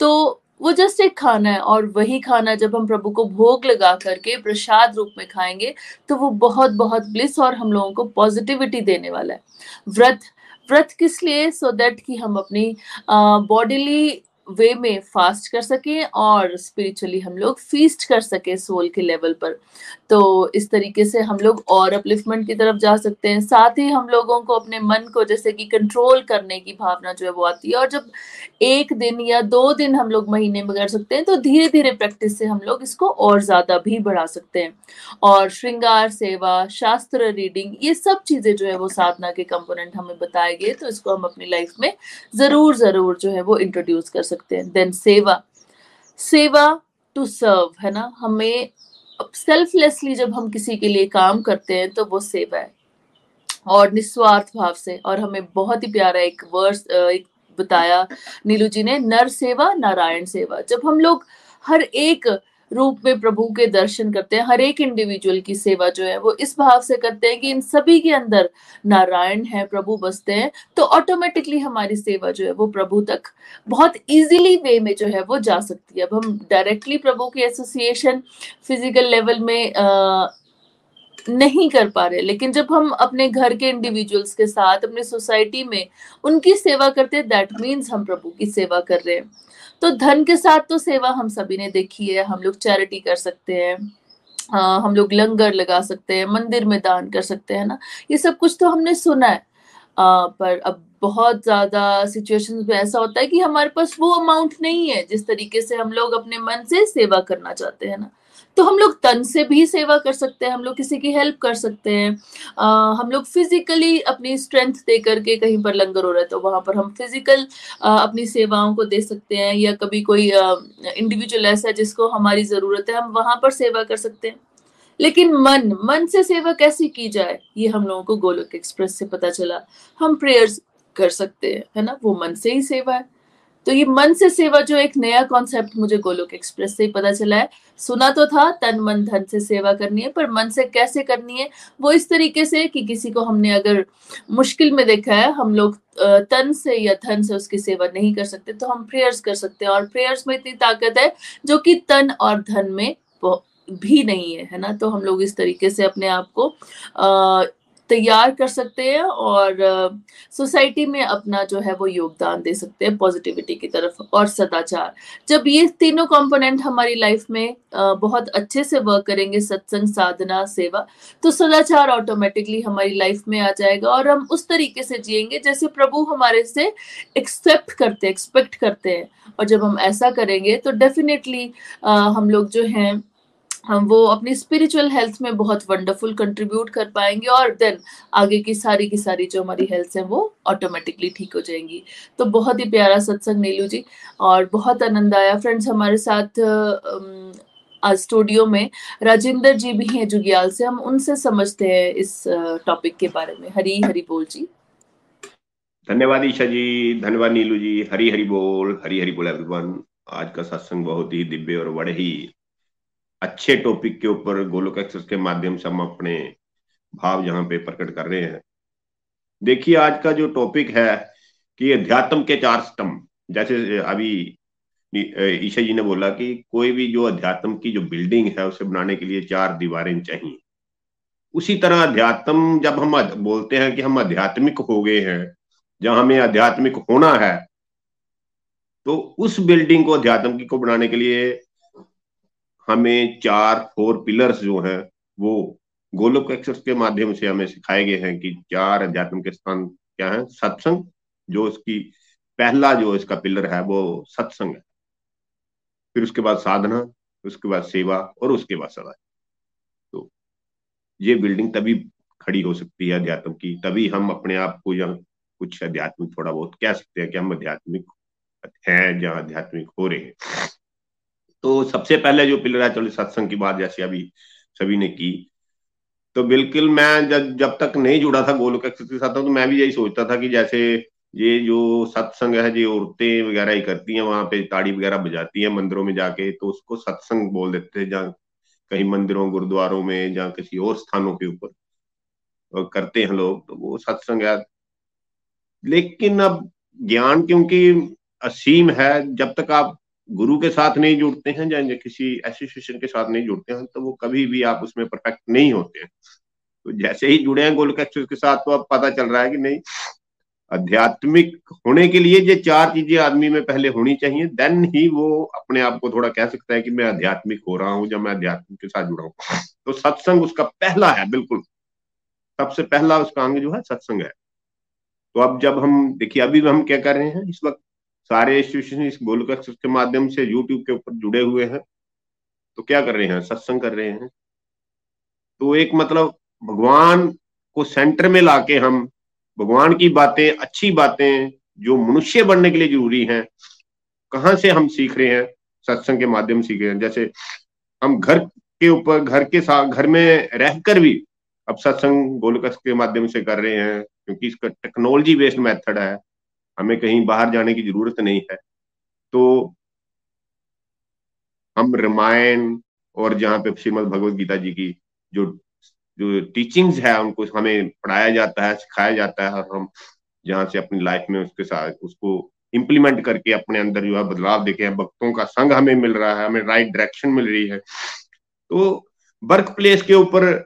B: तो वो जस्ट एक खाना है और वही खाना जब हम प्रभु को भोग लगा करके प्रसाद रूप में खाएँगे तो वो बहुत बहुत ब्लिस और हम लोगों को पॉजिटिविटी देने वाला है। व्रत व्रत किस लिए? सो दैट कि हम अपनी बॉडीली वे में फास्ट कर सके और स्पिरिचुअली हम लोग फीस्ट कर सके सोल के लेवल पर। तो इस तरीके से हम लोग और अपलिफ्टमेंट की तरफ़ जा सकते हैं। साथ ही हम लोगों को अपने मन को जैसे कि कंट्रोल करने की भावना जो है वो आती है और जब एक दिन या दो दिन हम लोग महीने में कर सकते हैं तो धीरे धीरे प्रैक्टिस से हम लोग इसको और ज़्यादा भी बढ़ा सकते हैं। और श्रृंगार, सेवा, शास्त्र रीडिंग ये सब चीज़ें जो है वो साधना के कंपोनेंट हमें बताए गए तो इसको हम अपनी लाइफ में ज़रूर ज़रूर जो है वो इंट्रोड्यूस कर सकते हैं। देन सेवा सेवा टू सर्व है ना? हमें सेल्फलेसली जब हम किसी के लिए काम करते हैं तो वो सेवा है। और निस्वार्थ भाव से, और हमें बहुत ही प्यारा एक वर्स एक बताया नीलू जी ने, नर सेवा, नारायण सेवा। जब हम लोग हर एक रूप में प्रभु के दर्शन करते हैं। हर एक इंडिविजुअल की सेवा जो है वो इस भाव से करते हैं कि इन सभी के अंदर नारायण है प्रभु बसते हैं तो ऑटोमेटिकली हमारी सेवा जो है वो प्रभु तक बहुत इजीली वे में जो है वो जा सकती है। अब हम डायरेक्टली प्रभु की एसोसिएशन फ़िज़िकल लेवल में आ, नहीं कर पा रहे लेकिन जब हम अपने घर के इंडिविजुअल्स के साथ अपने सोसाइटी में उनकी सेवा करते हैं दैट मीन्स हम प्रभु की सेवा कर रहे हैं। तो धन के साथ तो सेवा हम सभी ने देखी है हम लोग चैरिटी कर सकते हैं आ, हम लोग लंगर लगा सकते हैं मंदिर में दान कर सकते हैं ना? ये सब कुछ तो हमने सुना है। आ, पर अब बहुत ज़्यादा सिचुएशंस में ऐसा होता है कि हमारे पास वो अमाउंट नहीं है जिस तरीके से हम लोग अपने मन से सेवा करना चाहते हैं ना? तो हम लोग तन से भी सेवा कर सकते हैं हम लोग किसी की हेल्प कर सकते हैं। आ, हम लोग फिजिकली अपनी स्ट्रेंथ दे करके कहीं पर लंगर हो रहा है तो वहाँ पर हम फ़िज़िकल अपनी सेवाओं को दे सकते हैं या कभी कोई इंडिविजुअल ऐसा है जिसको हमारी ज़रूरत है हम वहाँ पर सेवा कर सकते हैं। लेकिन मन मन से सेवा कैसे की जाए ये हम लोगों को गोलोक एक्सप्रेस से पता चला। हम प्रेयर्स कर सकते हैं है ना? वो मन से ही सेवा है। तो ये मन से सेवा जो एक नया कॉन्सेप्ट मुझे गोलोक एक्सप्रेस से ही पता चला है। सुना तो था, तन मन धन से सेवा करनी है, पर मन से कैसे करनी है, वो इस तरीके से कि किसी को हमने अगर मुश्किल में देखा है, हम लोग तन से या धन से उसकी सेवा नहीं कर सकते तो हम प्रेयर्स कर सकते हैं। और प्रेयर्स में इतनी ताकत है, जो कि तन और धन में भी नहीं है है ना? तो हम लोग इस तरीके से अपने आप को तैयार कर सकते हैं और सोसाइटी में अपना जो है वो योगदान दे सकते हैं पॉजिटिविटी की तरफ़ और सदाचार। जब ये तीनों कंपोनेंट हमारी लाइफ में बहुत अच्छे से वर्क करेंगे, सत्संग, साधना, सेवा तो सदाचार ऑटोमेटिकली हमारी लाइफ में आ जाएगा और हम उस तरीके से जिएँगे जैसे प्रभु हमारे से एक्सेप्ट करते एक्सपेक्ट करते हैं। और जब हम ऐसा करेंगे तो डेफिनेटली हम लोग जो हैं हम वो अपनी स्पिरिचुअल हेल्थ में बहुत वंडरफुल कंट्रीब्यूट कर पाएँगे और देन आगे की सारी की सारी जो हमारी हेल्थ है वो ऑटोमेटिकली ठीक हो जाएँगी। तो बहुत ही प्यारा सत्संग नीलू जी और बहुत आनंद आया। फ्रेंड्स हमारे साथ आज स्टूडियो में राजेंद्र जी भी हैं जुगियाल से। हम उनसे समझते हैं इस टॉपिक के बारे में। हरी हरी बोल जी।
C: धन्यवाद ईशा जी, धन्यवाद नीलू जी। हरी हरी बोल, हरी हरी बोल एवरीवन आज का सत्संग बहुत ही दिव्य और बड़े ही अच्छे टॉपिक के ऊपर गोलोक एक्सेस के माध्यम से हम अपने भाव यहाँ पे प्रकट कर रहे हैं। देखिए, आज का जो टॉपिक है कि अध्यात्म के चार स्तंभ, जैसे अभी ईशा जी ने बोला कि कोई भी जो अध्यात्म की जो बिल्डिंग है, उसे बनाने के लिए चार दीवारें चाहिए। उसी तरह अध्यात्म, जब हम बोलते हैं कि हम आध्यात्मिक हो गए हैं, जहाँ हमें आध्यात्मिक होना है तो उस बिल्डिंग को, अध्यात्म की को बनाने के लिए हमें चार फोर पिलर्स जो हैं, वो गोलोक एक्सर्स के माध्यम से हमें सिखाए गए हैं कि चार अध्यात्म के स्थान क्या है? सत्संग, जो इसकी पहला जो इसका पिलर है, वो सत्संग है। फिर उसके बाद साधना, उसके बाद सेवा और उसके बाद सदा तो ये बिल्डिंग तभी खड़ी हो सकती है अध्यात्म की, तभी हम अपने आप को या कुछ अध्यात्मिक थोड़ा बहुत कह सकते हैं कि हम आध्यात्मिक हैं, जहाँ आध्यात्मिक हो रहे हैं। तो सबसे पहले जो पिलर है चलो सत्संग की बात जैसे अभी सभी ने की। तो बिल्कुल मैं जब जब तक नहीं जुड़ा था गोलोक एक्सप्रेस के साथ तो मैं भी यही सोचता था कि जैसे ये जो सत्संग है, जो औरतें वगैरह ही करती हैं, वहाँ पे ताड़ी वगैरह बजाती हैं मंदिरों में जाके तो उसको सत्संग बोल देते हैं, जहाँ कहीं मंदिरों, गुरुद्वारों में, जहाँ किसी और स्थानों के ऊपर करते हैं लोग तो वो सत्संग है। लेकिन अब ज्ञान, क्योंकि असीम है, जब तक आप गुरु के साथ नहीं जुड़ते हैं या किसी एसोसिएशन के साथ नहीं जुड़ते हैं तो वो कभी भी आप उसमें परफेक्ट नहीं होते हैं। तो जैसे ही जुड़े हैं गोलक एक्सप्रेस के साथ तो अब पता चल रहा है कि नहीं, आध्यात्मिक होने के लिए ये चार चीज़ें आदमी में पहले होनी चाहिए देन ही वो अपने आप को थोड़ा कह सकता है कि मैं आध्यात्मिक हो रहा हूँ जब मैं आध्यात्मिक के साथ जुड़ा हूँ। तो सत्संग उसका पहला है, बिल्कुल। सबसे पहला उसका अंग जो है, सत्संग है। तो अब जब हम, देखिए, अभी हम क्या कर रहे हैं, इस वक्त सारे इंस्टीट्यूशन इस गोलक के माध्यम से यूट्यूब के ऊपर जुड़े हुए हैं। तो क्या कर रहे हैं? सत्संग कर रहे हैं। तो एक मतलब भगवान को सेंटर में लाके हम भगवान की बातें, अच्छी बातें जो मनुष्य बनने के लिए ज़रूरी हैं, कहाँ से हम सीख रहे हैं? सत्संग के माध्यम सीख रहे हैं। जैसे हम घर के ऊपर, घर के साथ घर में रहकर भी अब सत्संग गोलक के माध्यम से कर रहे हैं, क्योंकि इसका टेक्नोलॉजी बेस्ड मेथड है। हमें कहीं बाहर जाने की ज़रूरत नहीं है। तो हम रामायण और जहाँ पे श्रीमद भगवत गीता जी की जो जो टीचिंग्स है, उनको हमें पढ़ाया जाता है, सिखाया जाता है, और हम जहाँ से अपनी लाइफ में उसके साथ, उसको इम्प्लीमेंट करके अपने अंदर जो है बदलाव देखे हैं। भक्तों का संग हमें मिल रहा है, हमें राइट डायरेक्शन मिल रही है। तो वर्क प्लेस के ऊपर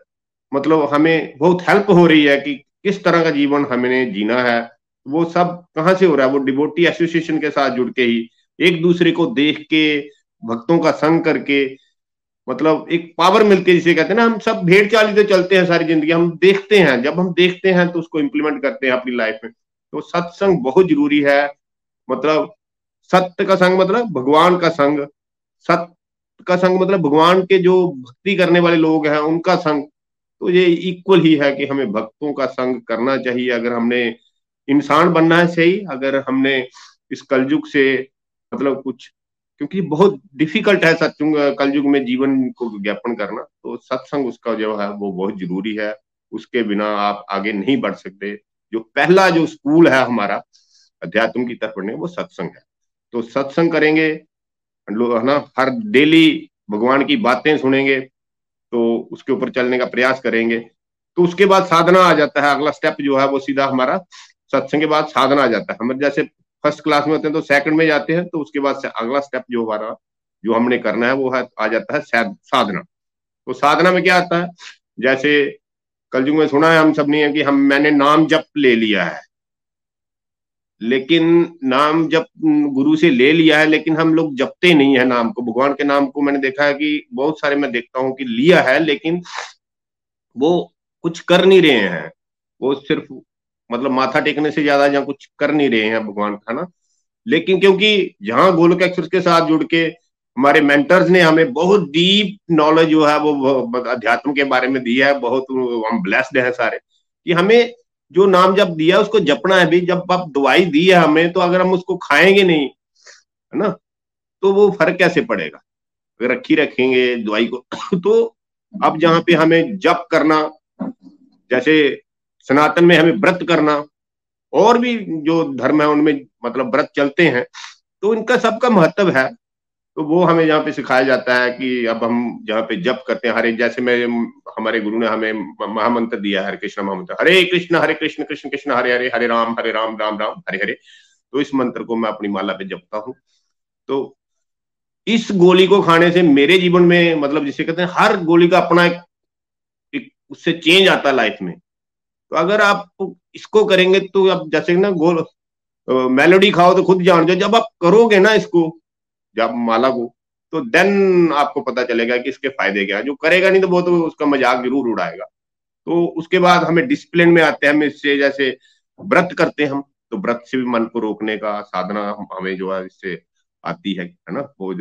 C: मतलब हमें बहुत हेल्प हो रही है कि किस तरह का जीवन हमें जीना है वो सब कहाँ से हो रहा है? वो डिबोटी एसोसिएशन के साथ जुड़ के ही, एक दूसरे को देख के, भक्तों का संग करके मतलब एक पावर मिलती है जिसे कहते हैं ना, हम सब भेड़ चाली से चलते हैं सारी ज़िंदगी, हम देखते हैं, जब हम देखते हैं तो उसको इम्प्लीमेंट करते हैं अपनी लाइफ में। तो सत्संग बहुत ज़रूरी है मतलब सत्य का संग मतलब भगवान का संग, सत्य का संग मतलब भगवान के जो भक्ति करने वाले लोग हैं, उनका संग। तो ये इक्वल ही है कि हमें भक्तों का संग करना चाहिए, अगर हमने इंसान बनना है सही, अगर हमने इस कलयुग से मतलब कुछ, क्योंकि बहुत डिफ़िकल्ट है सत्युग कलयुग में जीवन को ज्ञापन करना तो सत्संग उसका जो है, वो बहुत ज़रूरी है। उसके बिना आप आगे नहीं बढ़ सकते। जो पहला जो स्कूल है हमारा, अध्यात्म की तरफ़ पढ़ने वो सत्संग है। तो सत्संग करेंगे है ना, हर डेली भगवान की बातें सुनेंगे तो उसके ऊपर चलने का प्रयास करेंगे तो उसके बाद साधना आ जाता है। अगला स्टेप जो है, वो सीधा हमारा सत्संग के बाद साधना आ जाता है। हम जैसे फ़र्स्ट क्लास में होते हैं तो सेकंड में जाते हैं तो उसके बाद अगला स्टेप जो हमारा, जो हमने करना है, वो है, आ जाता है साधना। तो साधना में क्या आता है? जैसे कल में सुना है हम सबने कि हम, मैंने नाम जप ले लिया है। लेकिन नाम जब गुरु से ले लिया है, लेकिन हम लोग जपते नहीं है नाम को। भगवान के नाम को मैंने देखा है कि बहुत सारे मैं देखता हूँ कि लिया है, लेकिन वो कुछ कर नहीं रहे हैं। वो सिर्फ़ मतलब माथा टेकने से ज़्यादा जहाँ कुछ कर नहीं रहे हैं भगवान का ना? लेकिन क्योंकि जहाँ गोलक एक्सप्रेस के साथ जुड़ के हमारे मेंटर्स ने हमें बहुत डीप नॉलेज जो है वो अध्यात्म के बारे में दिया है, बहुत हम ब्लेस्ड हैं सारे, कि हमें जो नाम जब दिया उसको जपना है भी, जब आप दवाई दी है हमें तो अगर हम उसको खाएँगे नहीं, है ना तो वो फ़र्क कैसे पड़ेगा? अगर रखी रखेंगे दवाई को तो अब जहाँ पे हमें जप करना, जैसे सनातन में हमें व्रत करना और भी जो धर्म है उनमें मतलब व्रत चलते हैं तो इनका सबका महत्व है। तो वो हमें यहाँ पे सिखाया जाता है कि अब हम जहाँ पे जप करते हैं हरे जैसे मैं हमारे गुरु ने हमें महामंत्र दिया हरे कृष्ण महामंत्र हरे कृष्ण हरे कृष्ण कृष्ण कृष्ण हरे हरे हरे राम हरे राम राम राम हरे हरे। तो इस मंत्र को मैं अपनी माला पे जपता हूँ। तो इस गोली को खाने से मेरे जीवन में मतलब जिसे कहते हैं हर गोली का अपना एक, एक उससे चेंज आता है लाइफ में। तो अगर आप इसको करेंगे तो आप जैसे ना गोल मेलोडी खाओ तो खुद जान जाओ। जब आप करोगे ना इसको, जब माला को तो देन आपको पता चलेगा कि इसके फ़ायदे क्या है। जो करेगा नहीं तो वो तो उसका मज़ाक ज़रूर उड़ाएगा। तो उसके बाद हमें डिसिप्लिन में आते हैं, हम इससे जैसे व्रत करते हैं हम तो व्रत से भी मन को रोकने का साधना हमें जो है इससे आती है है ना? वो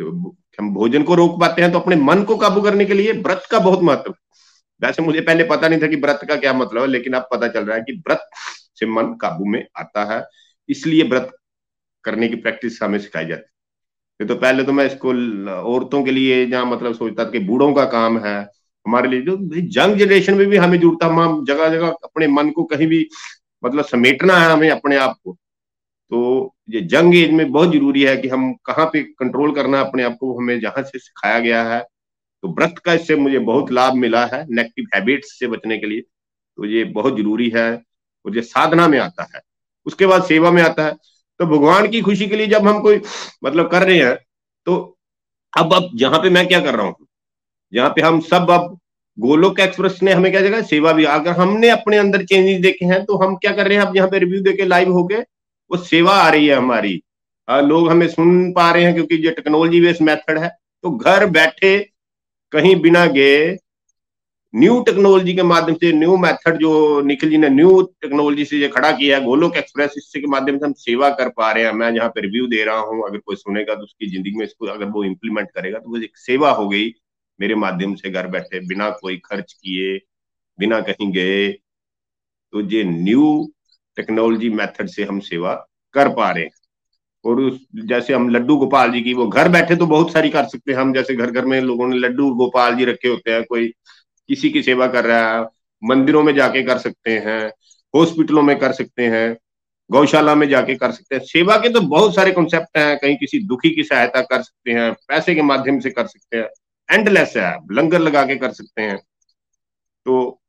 C: हम भोजन को रोक पाते हैं तो अपने मन को काबू करने के लिए व्रत का बहुत महत्व वैसे मुझे पहले पता नहीं था कि व्रत का क्या मतलब है, लेकिन अब पता चल रहा है कि व्रत से मन काबू में आता है, इसलिए व्रत करने की प्रैक्टिस हमें सिखाई जाती है। तो पहले तो मैं इसको औरतों के लिए जहाँ मतलब सोचता था कि बूढ़ों का काम है, हमारे लिए जो जंग जनरेशन में भी हमें जुड़ता हम जगह जगह अपने मन को कहीं भी मतलब समेटना है हमें अपने आप को। तो ये जंग एज में बहुत ज़रूरी है कि हम कहाँ पे कंट्रोल करना अपने आप को, हमें जहाँ से सिखाया गया है। तो व्रत का इससे मुझे बहुत लाभ मिला है नेगेटिव हैबिट्स से बचने के लिए। तो ये बहुत ज़रूरी है और ये साधना में आता है। उसके बाद सेवा में आता है। तो भगवान की खुशी के लिए जब हम कोई मतलब कर रहे हैं तो अब अब जहाँ पे मैं क्या कर रहा हूँ? जहाँ पे हम सब अब गोलोक एक्सप्रेस ने हमें क्या जगह? सेवा भी। अगर हमने अपने अंदर चेंजेस देखे हैं तो हम क्या कर रहे हैं? अब यहाँ पे रिव्यू देके लाइव हो गए वो सेवा आ रही है हमारी। आ, लोग हमें सुन पा रहे हैं क्योंकि ये टेक्नोलॉजी बेस्ड मेथड है। तो घर बैठे कहीं बिना गए न्यू टेक्नोलॉजी के माध्यम से न्यू मेथड जो निखिल जी ने न्यू टेक्नोलॉजी से ये खड़ा किया है, गोलोक एक्सप्रेस इससे के माध्यम से हम सेवा कर पा रहे हैं। मैं जहाँ पे रिव्यू दे रहा हूँ। अगर कोई सुनेगा तो उसकी ज़िंदगी में इसको अगर वो इम्प्लीमेंट करेगा तो वो एक सेवा हो गई मेरे माध्यम से घर बैठे, बिना कोई खर्च किए, बिना कहीं गए। तो ये न्यू टेक्नोलॉजी मेथड से हम सेवा कर पा रहे हैं। और उस, जैसे हम लड्डू गोपाल जी की, वो घर बैठे तो बहुत सारी कर सकते हैं। हम जैसे घर घर में लोगों ने लड्डू गोपाल जी रखे होते हैं, कोई किसी की सेवा कर रहा है, मंदिरों में जाके कर सकते हैं, हॉस्पिटलों में कर सकते हैं, गौशाला में जाके कर सकते हैं। सेवा के तो बहुत सारे कॉन्सेप्ट हैं, कहीं किसी दुखी की सहायता कर सकते हैं, पैसे के माध्यम से कर सकते हैं एंडलेस है, लंगर लगा के कर सकते हैं। तो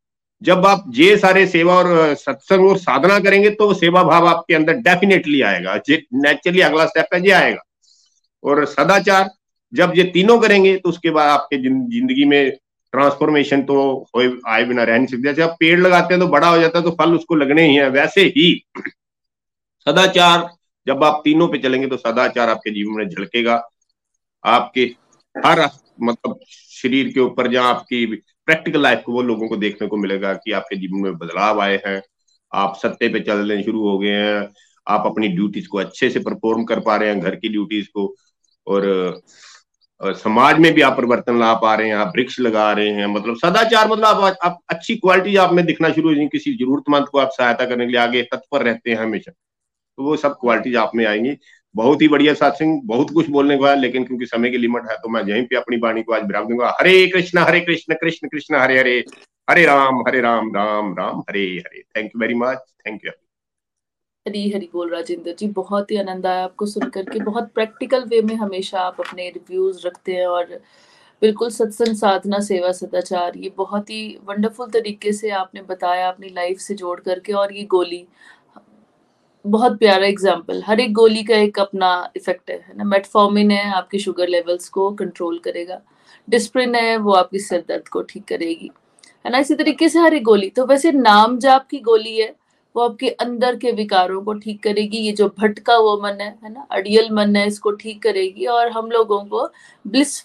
C: जब आप ये सारे सेवा और सत्संग और साधना करेंगे तो सेवा भाव आपके अंदर डेफिनेटली आएगा। नेचुरली अगला स्टेप है, ये आएगा। और सदाचार, जब ये तीनों करेंगे तो उसके बाद आपके ज़िंदगी में ट्रांसफॉर्मेशन तो आए बिना रह नहीं सकते। जैसे आप पेड़ लगाते हैं तो बड़ा हो जाता है तो फल उसको लगने ही है, वैसे ही। सदाचार, जब आप तीनों पे चलेंगे तो सदाचार आपके जीवन में झलकेगा। आपके हर मतलब शरीर के ऊपर जहाँ आपकी प्रैक्टिकल लाइफ को वो लोगों को देखने को मिलेगा कि आपके जीवन में बदलाव आए हैं। आप सत्ते पे चलने शुरू हो गए हैं। आप अपनी ड्यूटीज़ को अच्छे से परफॉर्म कर पा रहे हैं घर की ड्यूटीज़ को। और समाज में भी आप परिवर्तन ला पा रहे हैं आप वृक्ष लगा रहे हैं। मतलब सदाचार मतलब आप, आप अच्छी क्वालिटी आप में दिखना शुरू हो किसी जरूरतमंद को आप सहायता करने के लिए आगे तत्पर रहते हैं हमेशा। तो वो सब क्वालिटीज आप में आएँगी। बहुत ही बढ़िया सत्संग बहुत कुछ बोलने को है लेकिन क्योंकि समय की लिमिट है तो मैं यहीं पे अपनी वाणी को आज विराम दूँगा। Hare Krishna Hare Krishna Krishna Krishna, Hare Hare Hare Ram Hare Ram Ram Ram, Hare Hare. Thank you very much thank you
B: Hari Hari बोल राजेंद्र जी, बहुत ही आनंद आया आपको सुन करके। बहुत प्रैक्टिकल वे में हमेशा आप अपने रिव्यूज़ रखते हैं और बिल्कुल सत्संग, साधना, सेवा, सदाचार, ये बहुत ही वंडरफुल तरीके से आपने बताया, अपनी लाइफ से जोड़ करके और ये गोली। बहुत प्यारा एग्ज़ाम्पल हर एक गोली का एक अपना इफ़ेक्ट है ना? मेटफॉर्मिन है, आपकी शुगर लेवल्स को कंट्रोल करेगा. डिस्प्रिन है, वो आपकी सिर दर्द को ठीक करेगी. है ना? इसी तरीके से हर एक गोली. तो वैसे नाम जाप की गोली है, वो आपके अंदर के विकारों को ठीक करेगी. ये जो भटका वो मन है है ना? अडियल मन है, इसको ठीक करेगी और हम लोगों को ब्लिस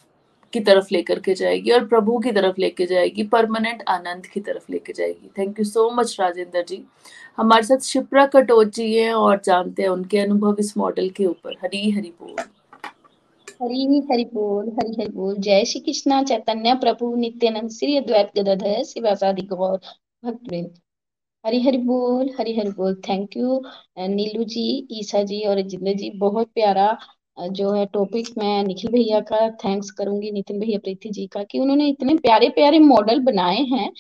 B: की तरफ़ लेकर के जाएगी और प्रभु की तरफ़ लेके जाएगी परमानेंट आनंद की तरफ़ लेके जाएगी। Thank you so much Rajendra ji. हमारे साथ शिप्रा कटोच जी हैं और जानते हैं उनके अनुभव इस मॉडल के ऊपर। हरी हरी बोल।
D: हरी हरि बोल, हरी हरि बोल। जय श्री कृष्णा, चैतन्य, प्रभु, नित्यानंद, श्री अद्वैत, गदाधर शिवासादि गौर भक्त हरी हरि बोल, हरी हरि बोल। थैंक यू नीलू जी, ईसा जी और जिंदर जी, बहुत प्यारा जो है टॉपिक मैं निखिल भैया का थैंक्स करूँगी, नितिन भैया, प्रीति जी का, कि उन्होंने इतने प्यारे प्यारे मॉडल बनाए हैं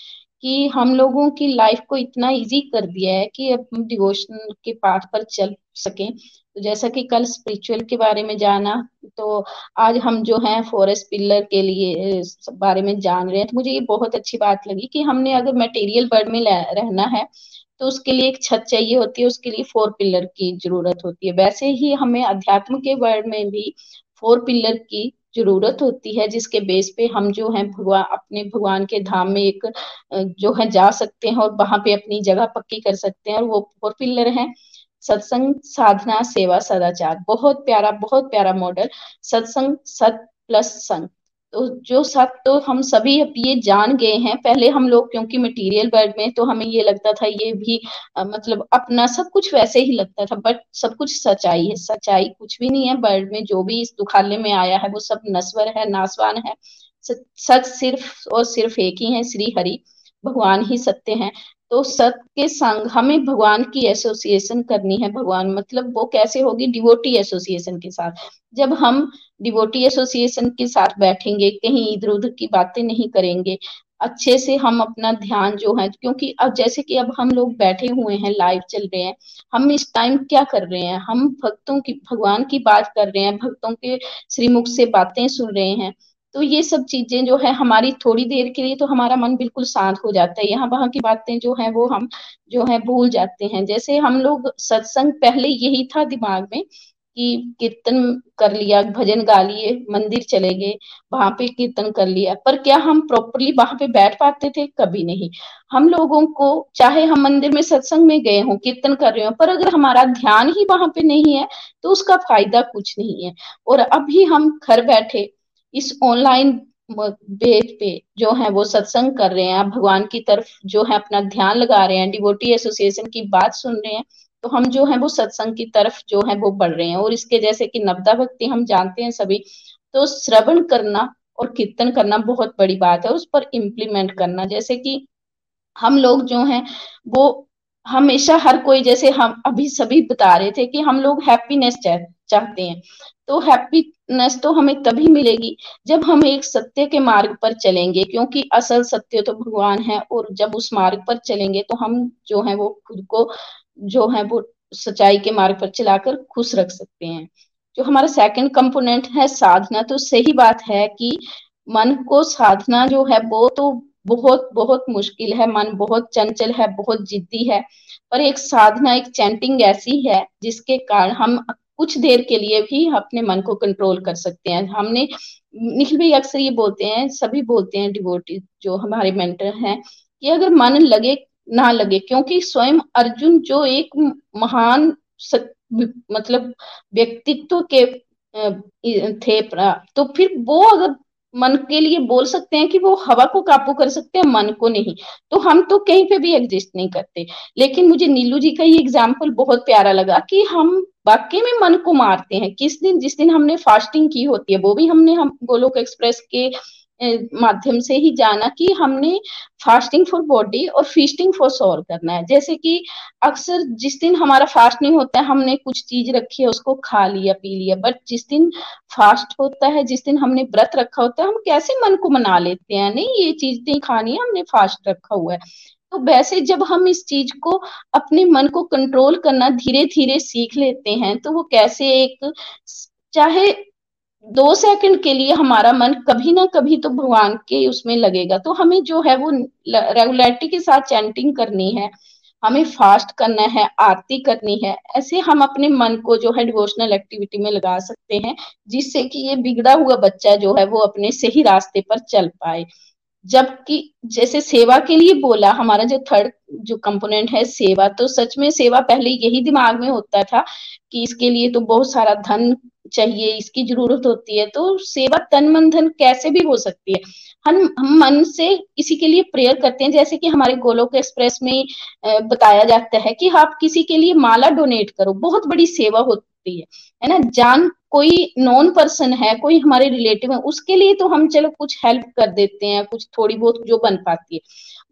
D: कि हम लोगों की लाइफ को इतना इजी कर दिया है कि अब डिवोशन के पाठ पर चल सके। तो जैसा कि कल स्पिरिचुअल के बारे में जाना तो आज हम जो है फॉरेस्ट पिलर के लिए बारे में जान रहे हैं। तो मुझे ये बहुत अच्छी बात लगी कि हमने अगर मटेरियल वर्ल्ड में रहना है तो उसके लिए एक छत चाहिए होती है, उसके लिए फोर पिलर की ज़रूरत होती है। वैसे ही हमें अध्यात्म के वर्ड में भी फोर पिलर की ज़रूरत होती है, जिसके बेस पे हम जो है भगवान अपने भगवान के धाम में एक जो है जा सकते हैं और वहाँ पे अपनी जगह पक्की कर सकते हैं और वो फोर पिलर है। सत्संग, साधना, सेवा, सदाचार। बहुत प्यारा बहुत प्यारा मॉडल सत्संग, सत प्लस संग। तो जो सब तो हम सभी अब ये जान गए हैं। पहले हम लोग क्योंकि मटेरियल वर्ल्ड में तो हमें ये लगता था ये भी आ, मतलब अपना सब कुछ वैसे ही लगता था बट सब कुछ सच्चाई है। सच्चाई कुछ भी नहीं है। वर्ल्ड में जो भी इस दुखाले में आया है वो सब नस्वर है नासवान है। सच सिर्फ़ और सिर्फ़ एक ही है श्री हरि। भगवान ही सत्य हैं। तो सत के संग हमें भगवान की एसोसिएशन करनी है, भगवान मतलब वो कैसे होगी? डिवोटी एसोसिएशन के साथ। जब हम डिवोटी एसोसिएशन के साथ बैठेंगे, कहीं इधर उधर की बातें नहीं करेंगे, अच्छे से हम अपना ध्यान जो है, क्योंकि अब जैसे कि अब हम लोग बैठे हुए हैं लाइव चल रहे हैं, हम इस टाइम क्या कर रहे हैं? हम भक्तों की, भगवान की बात कर रहे हैं, भक्तों के श्रीमुख से बातें सुन रहे हैं। तो ये सब चीज़ें जो है हमारी थोड़ी देर के लिए तो हमारा मन बिल्कुल शांत हो जाता है। यहाँ वहाँ की बातें जो है वो हम जो है भूल जाते हैं। जैसे हम लोग सत्संग पहले यही था दिमाग में कि कीर्तन कर लिया, भजन गा लिए, मंदिर चले गए, वहाँ पे कीर्तन कर लिया। पर क्या हम प्रॉपरली वहाँ पे बैठ पाते थे? कभी नहीं। हम लोगों को चाहे हम मंदिर में सत्संग में गए हों, कीर्तन कर रहे हो, पर अगर हमारा ध्यान ही वहाँ पे नहीं है तो उसका फ़ायदा कुछ नहीं है। और अभी हम घर बैठे इस ऑनलाइन बेस पे जो है, वो सत्संग कर रहे हैं भगवान की तरफ़ जो है, अपना ध्यान लगा रहे हैं डिवोटी एसोसिएशन की बात सुन रहे हैं तो हम जो है, वो सत्संग की तरफ़ जो है, वो बढ़ रहे हैं। और इसके जैसे कि नवदा भक्ति हम जानते हैं सभी तो श्रवण करना और कीर्तन करना बहुत बड़ी बात है, उस पर इम्प्लीमेंट करना। जैसे कि हम लोग जो हैं, वो हमेशा हर कोई, जैसे हम अभी सभी बता रहे थे कि हम लोग हैप्पीनेस चाहते हैं तो हैप्पीनेस तो हमें तभी मिलेगी जब हम एक सत्य के मार्ग पर चलेंगे, क्योंकि असल सत्य तो भगवान है और जब उस मार्ग पर चलेंगे तो हम जो है वो खुद को, जो है वो सच्चाई के मार्ग पर चलाकर खुश रख सकते हैं। जो हमारा सेकंड कंपोनेंट है साधना तो सही बात है कि मन को साधना जो है वो तो बहुत बहुत मुश्किल है। मन बहुत चंचल है, बहुत जिद्दी है, पर एक साधना, एक चैंटिंग ऐसी है जिसके कारण हम कुछ देर के लिए भी अपने मन को कंट्रोल कर सकते हैं। हमने निखिल भाई अक्सर ये बोलते हैं सभी बोलते हैं डिवोटी जो हमारे मेंटर हैं कि अगर मन लगे ना लगे क्योंकि स्वयं अर्जुन जो एक महान सक, मतलब व्यक्तित्व के थे तो फिर वो अगर मन के लिए बोल सकते हैं कि वो हवा को काबू कर सकते हैं मन को नहीं तो हम तो कहीं पे भी एग्जिस्ट नहीं करते। लेकिन मुझे नीलू जी का ये एग्ज़ाम्पल बहुत प्यारा लगा कि हम वाकई में मन को मारते हैं। किस दिन, जिस दिन हमने फास्टिंग की होती है, वो भी हमने हम गोलोक एक्सप्रेस के माध्यम से ही जाना कि हमने फास्टिंग फॉर बॉडी और फीस्टिंग फॉर सोल करना है। जैसे कि अक्सर जिस दिन हमारा फास्ट नहीं होता है, हमने कुछ चीज़ रखी है, उसको खा लिया, पी लिया बट जिस दिन फास्ट होता है, जिस दिन हमने व्रत रखा होता है, हम कैसे मन को मना लेते हैं? नहीं, ये चीज़ नहीं खानी है, हमने फास्ट रखा हुआ है। तो वैसे जब हम इस चीज़ को अपने मन को कंट्रोल करना धीरे धीरे सीख लेते हैं तो वो कैसे एक चाहे दो सेकंड के लिए हमारा मन कभी ना कभी तो भगवान के उसमें लगेगा। तो हमें जो है वो रेगुलरिटी के साथ चैंटिंग करनी है, हमें फास्ट करना है, आरती करनी है, ऐसे हम अपने मन को जो है डिवोशनल एक्टिविटी में लगा सकते हैं, जिससे कि ये बिगड़ा हुआ बच्चा जो है वो अपने सही रास्ते पर चल पाए। जबकि जैसे सेवा के लिए बोला, हमारा जो थर्ड जो कंपोनेंट है सेवा तो सच में सेवा पहले यही दिमाग में होता था कि इसके लिए तो बहुत सारा धन चाहिए, इसकी ज़रूरत होती है तो सेवा तन मन धन कैसे भी हो सकती है। हम हम मन से किसी के लिए प्रेयर करते हैं, जैसे कि हमारे गोलोक एक्सप्रेस में बताया जाता है कि आप किसी के लिए माला डोनेट करो, बहुत बड़ी सेवा होती है है ना? जान कोई नॉन पर्सन है, कोई हमारे रिलेटिव है, उसके लिए तो हम चलो कुछ हेल्प कर देते हैं, कुछ थोड़ी बहुत जो बन पाती है।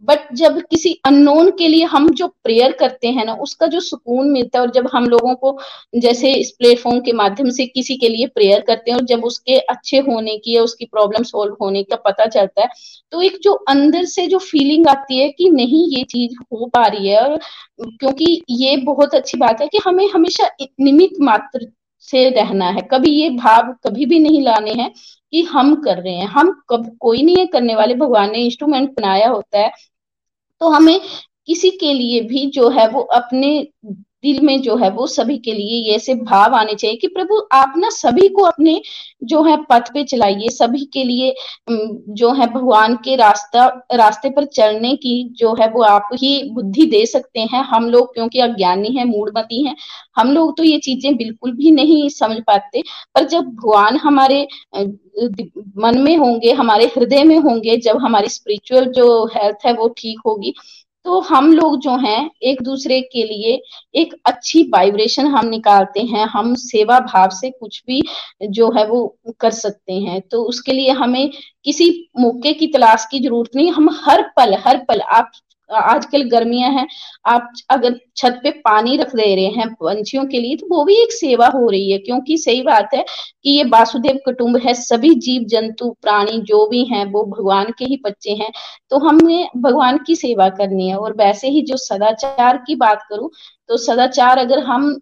D: बट जब किसी अननोन के लिए हम जो प्रेयर करते हैं ना, उसका जो सुकून मिलता है और जब हम लोगों को जैसे इस प्लेटफॉर्म के माध्यम से किसी के लिए प्रेयर करते हैं और जब उसके अच्छे होने की या उसकी प्रॉब्लम सोल्व होने का पता चलता है तो एक जो अंदर से जो फीलिंग आती है कि नहीं, ये चीज़ हो पा रही है और क्योंकि ये बहुत अच्छी बात है कि हमें हमेशा निमित मात्र से रहना है। कभी ये भाव कभी भी नहीं लाने हैं कि हम कर रहे हैं। हम कब, कोई नहीं है करने वाले। भगवान ने इंस्ट्रूमेंट बनाया होता है। तो हमें किसी के लिए भी जो है वो अपने दिल में जो है वो सभी के लिए ये ऐसे भाव आने चाहिए कि प्रभु आप ना सभी को अपने जो है पथ पे चलाइए, सभी के लिए जो है भगवान के रास्ता, रास्ते पर चलने की जो है वो आप ही बुद्धि दे सकते हैं। हम लोग क्योंकि अज्ञानी है मूडमती हैं, हम लोग तो ये चीज़ें बिल्कुल भी नहीं समझ पाते। पर जब भगवान हमारे मन में होंगे, हमारे हृदय में होंगे, जब हमारी स्पिरिचुअल जो हेल्थ है वो ठीक होगी तो हम लोग जो हैं एक दूसरे के लिए एक अच्छी वाइब्रेशन हम निकालते हैं। हम सेवा भाव से कुछ भी जो है वो कर सकते हैं। तो उसके लिए हमें किसी मौके की तलाश की ज़रूरत नहीं। हम हर पल हर पल आप आजकल गर्मियाँ हैं, आप अगर छत पे पानी रख दे रहे हैं पंछियों के लिए तो वो भी एक सेवा हो रही है, क्योंकि सही बात है कि ये वासुदेव कुटुंब है, सभी जीव जंतु प्राणी जो भी हैं, वो भगवान के ही बच्चे हैं तो हमने भगवान की सेवा करनी है, और वैसे ही जो सदाचार की बात करूँ तो सदाचार अगर हम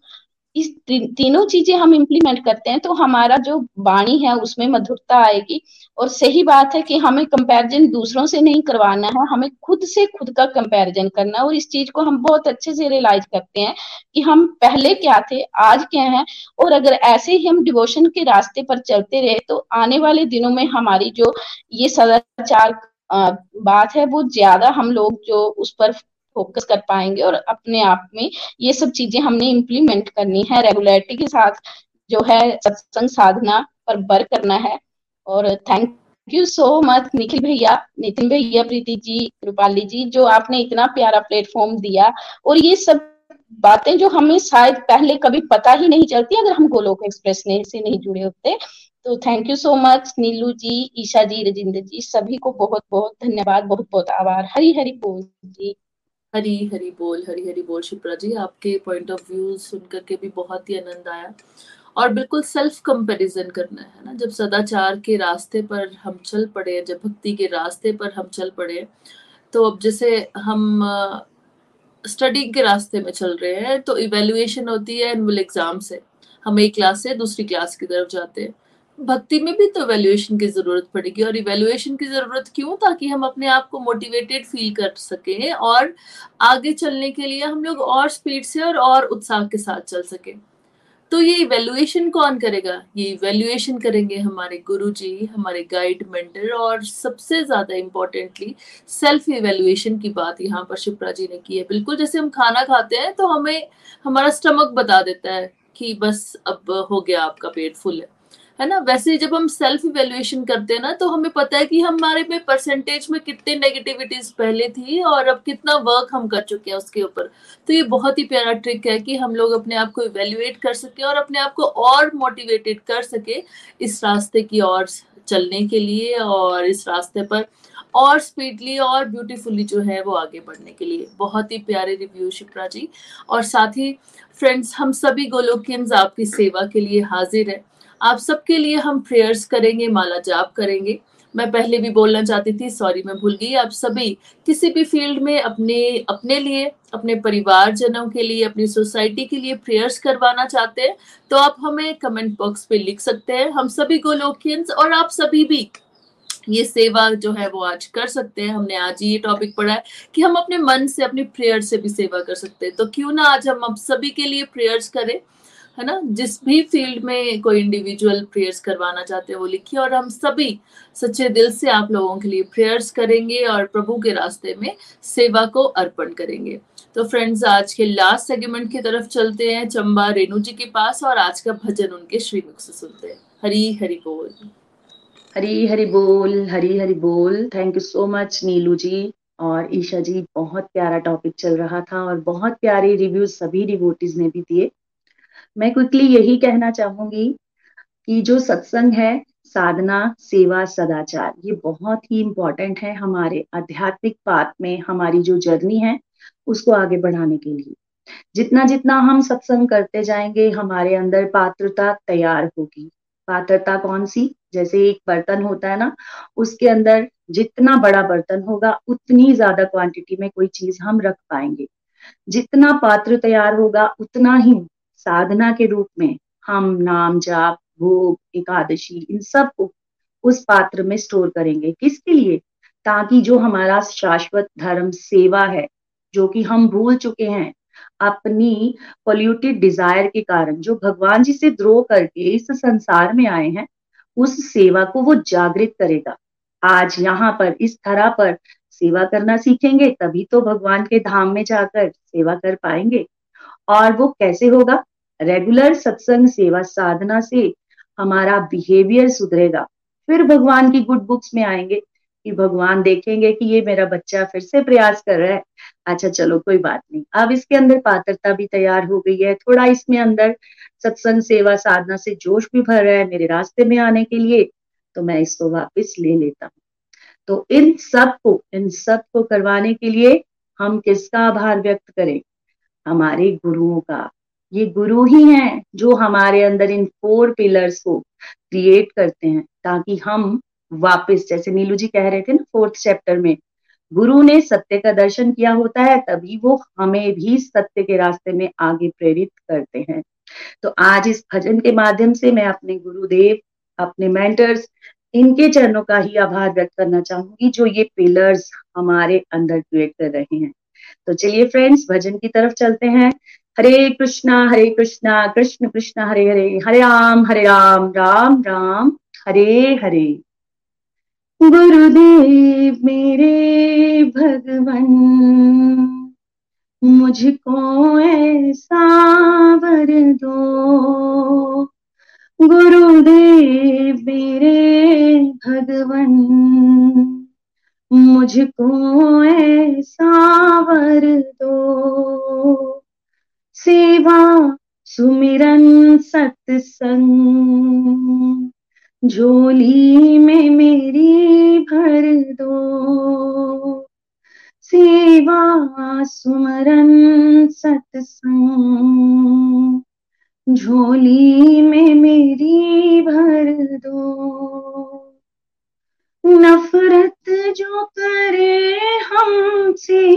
D: इस तीनों चीज़ें हम इम्प्लीमेंट करते हैं तो हमारा जो वाणी है उसमें मधुरता आएगी। और सही बात है कि हमें कंपैरिजन दूसरों से नहीं करवाना है, हमें खुद से खुद का कंपैरिजन करना है। और इस चीज़ को हम बहुत अच्छे से रियलाइज़ करते हैं कि हम पहले क्या थे, आज क्या है। और अगर ऐसे ही हम डिवोशन के रास्ते पर चलते रहे तो आने वाले दिनों में हमारी जो ये सदाचार बात है, वो ज़्यादा हम लोग जो उस पर फोकस कर पाएँगे और अपने आप में ये सब चीज़ें हमने इम्प्लीमेंट करनी है। रेगुलरिटी के साथ जो है सत्संग साधना पर बर करना है और thank you so much Nikhil भैया, नितिन भैया, प्रीति जी, रूपाली जी, जो आपने इतना प्यारा प्लेटफॉर्म दिया और ये सब बातें जो हमें शायद पहले कभी पता ही नहीं चलती, अगर हम गोलोक एक्सप्रेस ने से नहीं जुड़े होते। तो thank you so much Neelu ji, Isha ji, Rajinder ji, सभी को बहुत बहुत धन्यवाद बहुत बहुत आभार। हरी हरी बोल जी।
B: हरी हरी बोल, हरी हरी बोल शिप्रा जी, आपके पॉइंट ऑफ़ व्यू सुनकर के भी बहुत ही आनंद आया। और बिल्कुल सेल्फ कंपैरिजन करना है ना, जब सदाचार के रास्ते पर हम चल पड़े जब भक्ति के रास्ते पर हम चल पड़े तो अब जैसे हम स्टडी के रास्ते में चल रहे हैं तो इवेल्युएशन होती है एनुअल एग्ज़ाम से। हम एक क्लास से दूसरी क्लास की तरफ़ जाते हैं। भक्ति में भी तो इवेल्युएशन की ज़रूरत पड़ेगी और इवेल्युएशन की ज़रूरत क्यों? ताकि हम अपने आप को मोटिवेटेड फील कर सकें और आगे चलने के लिए हम लोग और स्पीड से और और उत्साह के साथ चल सकें। तो ये इवेल्युएशन कौन करेगा? ये इवेल्युएशन करेंगे हमारे गुरु जी हमारे गाइड मेंटर और सबसे ज़्यादा इम्पोर्टेंटली सेल्फ इवेल्युएशन की बात यहाँ पर शिप्रा जी ने की है। बिल्कुल जैसे हम खाना खाते हैं तो हमें, हमारा स्टमक बता देता है कि बस अब हो गया आपका पेट फुल है। है ना? वैसे जब हम सेल्फ इवेल्युएशन करते हैं ना तो हमें पता है कि हमारे में परसेंटेज में कितनी नेगेटिविटीज पहले थी और अब कितना वर्क हम कर चुके हैं उसके ऊपर। तो ये बहुत ही प्यारा ट्रिक है कि हम लोग अपने आप को इवेल्युएट कर सके और अपने आप को और मोटिवेटेड कर सके इस रास्ते की ओर चलने के लिए और इस रास्ते पर और स्पीडली और ब्यूटीफुली जो है वो आगे बढ़ने के लिए। बहुत ही प्यारे रिव्यू शिप्रा जी। और साथ ही फ्रेंड्स हम सभी गोलोकियंस आपकी सेवा के लिए हाजिर है। आप सबके लिए हम प्रेयर्स करेंगे, माला जाप करेंगे। मैं पहले भी बोलना चाहती थी सॉरी मैं भूल गई। आप सभी किसी भी फ़ील्ड में अपने अपने लिए, अपने परिवार जनों के लिए, अपनी सोसाइटी के लिए प्रेयर्स करवाना चाहते हैं तो आप हमें कमेंट बॉक्स पे लिख सकते हैं। हम सभी गोलोकियंस और आप सभी भी ये सेवा जो है वो आज कर सकते हैं। हमने आज ये टॉपिक पढ़ा है कि हम अपने मन से, अपने प्रेयर से भी सेवा कर सकते हैं। तो क्यों ना आज हम अब सभी के लिए प्रेयर्स करें। है ना? जिस भी फ़ील्ड में कोई इंडिविजुअल प्रेयर्स करवाना चाहते हैं, वो लिखिए और हम सभी सच्चे दिल से आप लोगों के लिए प्रेयर्स करेंगे और प्रभु के रास्ते में सेवा को अर्पण करेंगे। तो फ्रेंड्स आज के लास्ट सेगमेंट की तरफ़ चलते हैं। चंबा रेणु जी के पास और आज का भजन उनके श्रीमुख से सुनते हैं। हरी हरि बोल।
E: हरी हरि बोल, हरी हरि बोल। Thank you so much Neelu ji. और ईशा जी, बहुत प्यारा टॉपिक चल रहा था और बहुत प्यारे रिव्यूज़ सभी डिवोटीज ने भी दिए। मैं क्विकली यही कहना चाहूँगी कि जो सत्संग है, साधना, सेवा, सदाचार, ये बहुत ही इंपॉर्टेंट है हमारे आध्यात्मिक पात में, हमारी जो जर्नी है, उसको आगे बढ़ाने के लिए। जितना जितना हम सत्संग करते जाएँगे, हमारे अंदर पात्रता तैयार होगी। पात्रता कौन सी? जैसे एक बर्तन होता है ना, उसके अंदर जितना बड़ा बर्तन होगा, उतनी ज़्यादा क्वांटिटी में कोई चीज़ हम रख पाएँगे। जितना पात्र तैयार होगा, उतना ही साधना के रूप में हम नाम जाप, भोग, एकादशी, इन सबको उस पात्र में स्टोर करेंगे। किसके लिए? ताकि जो हमारा शाश्वत धर्म सेवा है, जो कि हम भूल चुके हैं, अपनी पोल्यूटेड डिज़ायर के कारण, जो भगवान जी से द्रोह करके इस संसार में आए हैं, उस सेवा को वो जागृत करेगा। आज यहाँ पर, इस तरह पर सेवा करना सीखेंगे, तभी तो भगवान के धाम में जाकर सेवा कर पाएँगे। और वो कैसे होगा? रेगुलर सत्संग सेवा साधना से हमारा बिहेवियर सुधरेगा फिर भगवान की गुड बुक्स में आएँगे कि भगवान देखेंगे कि ये मेरा बच्चा फिर से प्रयास कर रहा है अच्छा चलो कोई बात नहीं अब इसके अंदर पात्रता भी तैयार हो गई है थोड़ा इसमें अंदर सत्संग सेवा साधना से जोश भी भर रहा है मेरे रास्ते में आने के लिए तो मैं इसको वापस ले लेता हूँ तो इन सबको इन सबको करवाने के लिए हम किसका आभार व्यक्त करें हमारे गुरुओं का ये गुरु ही हैं जो हमारे अंदर इन फोर पिलर्स को क्रिएट करते हैं, ताकि हम वापस, जैसे नीलू जी कह रहे थे ना फोर्थ चैप्टर में, गुरु ने सत्य का दर्शन किया होता है, तभी वो हमें भी सत्य के रास्ते में आगे प्रेरित करते हैं। तो आज इस भजन के माध्यम से मैं अपने गुरुदेव, अपने मेंटर्स इनके चरणों का ही आभार व्यक्त करना चाहूँगी, जो ये पिलर्स हमारे अंदर क्रिएट कर रहे हैं। तो चलिए फ्रेंड्स भजन की तरफ़ चलते हैं। हरे कृष्णा हरे कृष्णा, कृष्ण कृष्ण, हरे हरे हरे राम हरे राम राम राम, हरे हरे। गुरुदेव मेरे भगवन, मुझको ऐसा वर दो। गुरुदेव मेरे भगवन, मुझको ऐसा वर दो। सेवा, सुमिरन सत्संग। झोली में मेरी भर दो। सेवा, सुमरन सत्संग। झोली में मेरी भर दो। नफरत जो करे हमसे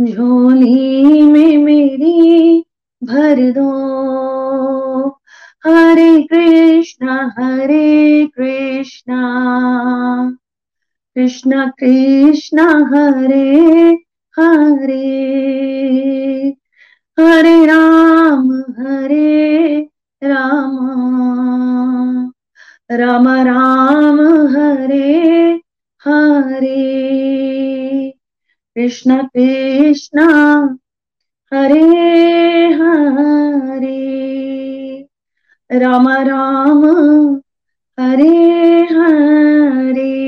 F: झोली में मेरी भर दो। Hare Krishna Hare Krishna Krishna Krishna, Hare Hare. Hare Ram Hare Ram. Ram Ram, Hare Hare. Krishna Krishna, Hare Hare. Ram Ram, Hare Hare.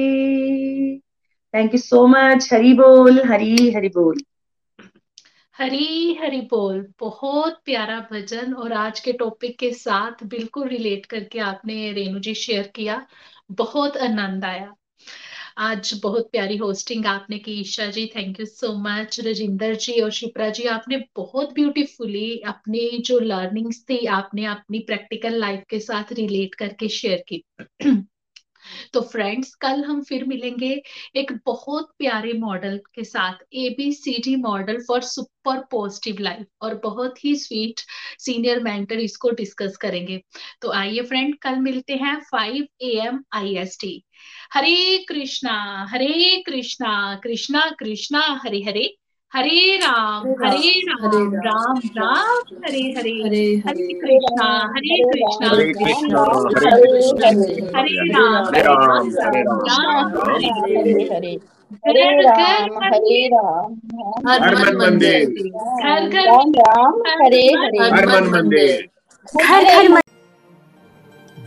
F: Thank you so much Hari बोल, हरी हरी बोल।
A: हरी हरी बोल। बहुत प्यारा भजन और आज के टॉपिक के साथ बिल्कुल रिलेट करके आपने रेणु जी शेयर किया। बहुत आनंद आया। आज बहुत प्यारी होस्टिंग आपने की, Isha ji thank you so much Rajinder ji और शिप्रा जी, आपने बहुत ब्यूटीफुली अपनी जो लर्निंग्स थी, आपने अपनी प्रैक्टिकल लाइफ के साथ रिलेट करके शेयर की। तो फ्रेंड्स कल हम फिर मिलेंगे एक बहुत प्यारे मॉडल के साथ A B C D model for super positive life और बहुत ही स्वीट सीनियर मेंटर इसको डिस्कस करेंगे। तो आइए फ्रेंड कल मिलते हैं five A M I S T Hare Krishna Hare Krishna Krishna Krishna Hare Hare Hare Ram Hare Ram Ram Ram Hare Hare
B: Hare
A: Hare Krishna Hare Krishna
C: Hare Krishna Hare
A: Hare
C: Hare
A: Ram
C: Hare Ram Hare Ram
A: Ram
C: Ram
A: Hare घर घर
B: मंदिर
C: मंदिर
A: घर घर
F: हरे हरे
B: मंदिर
C: मंदिर
F: घर घर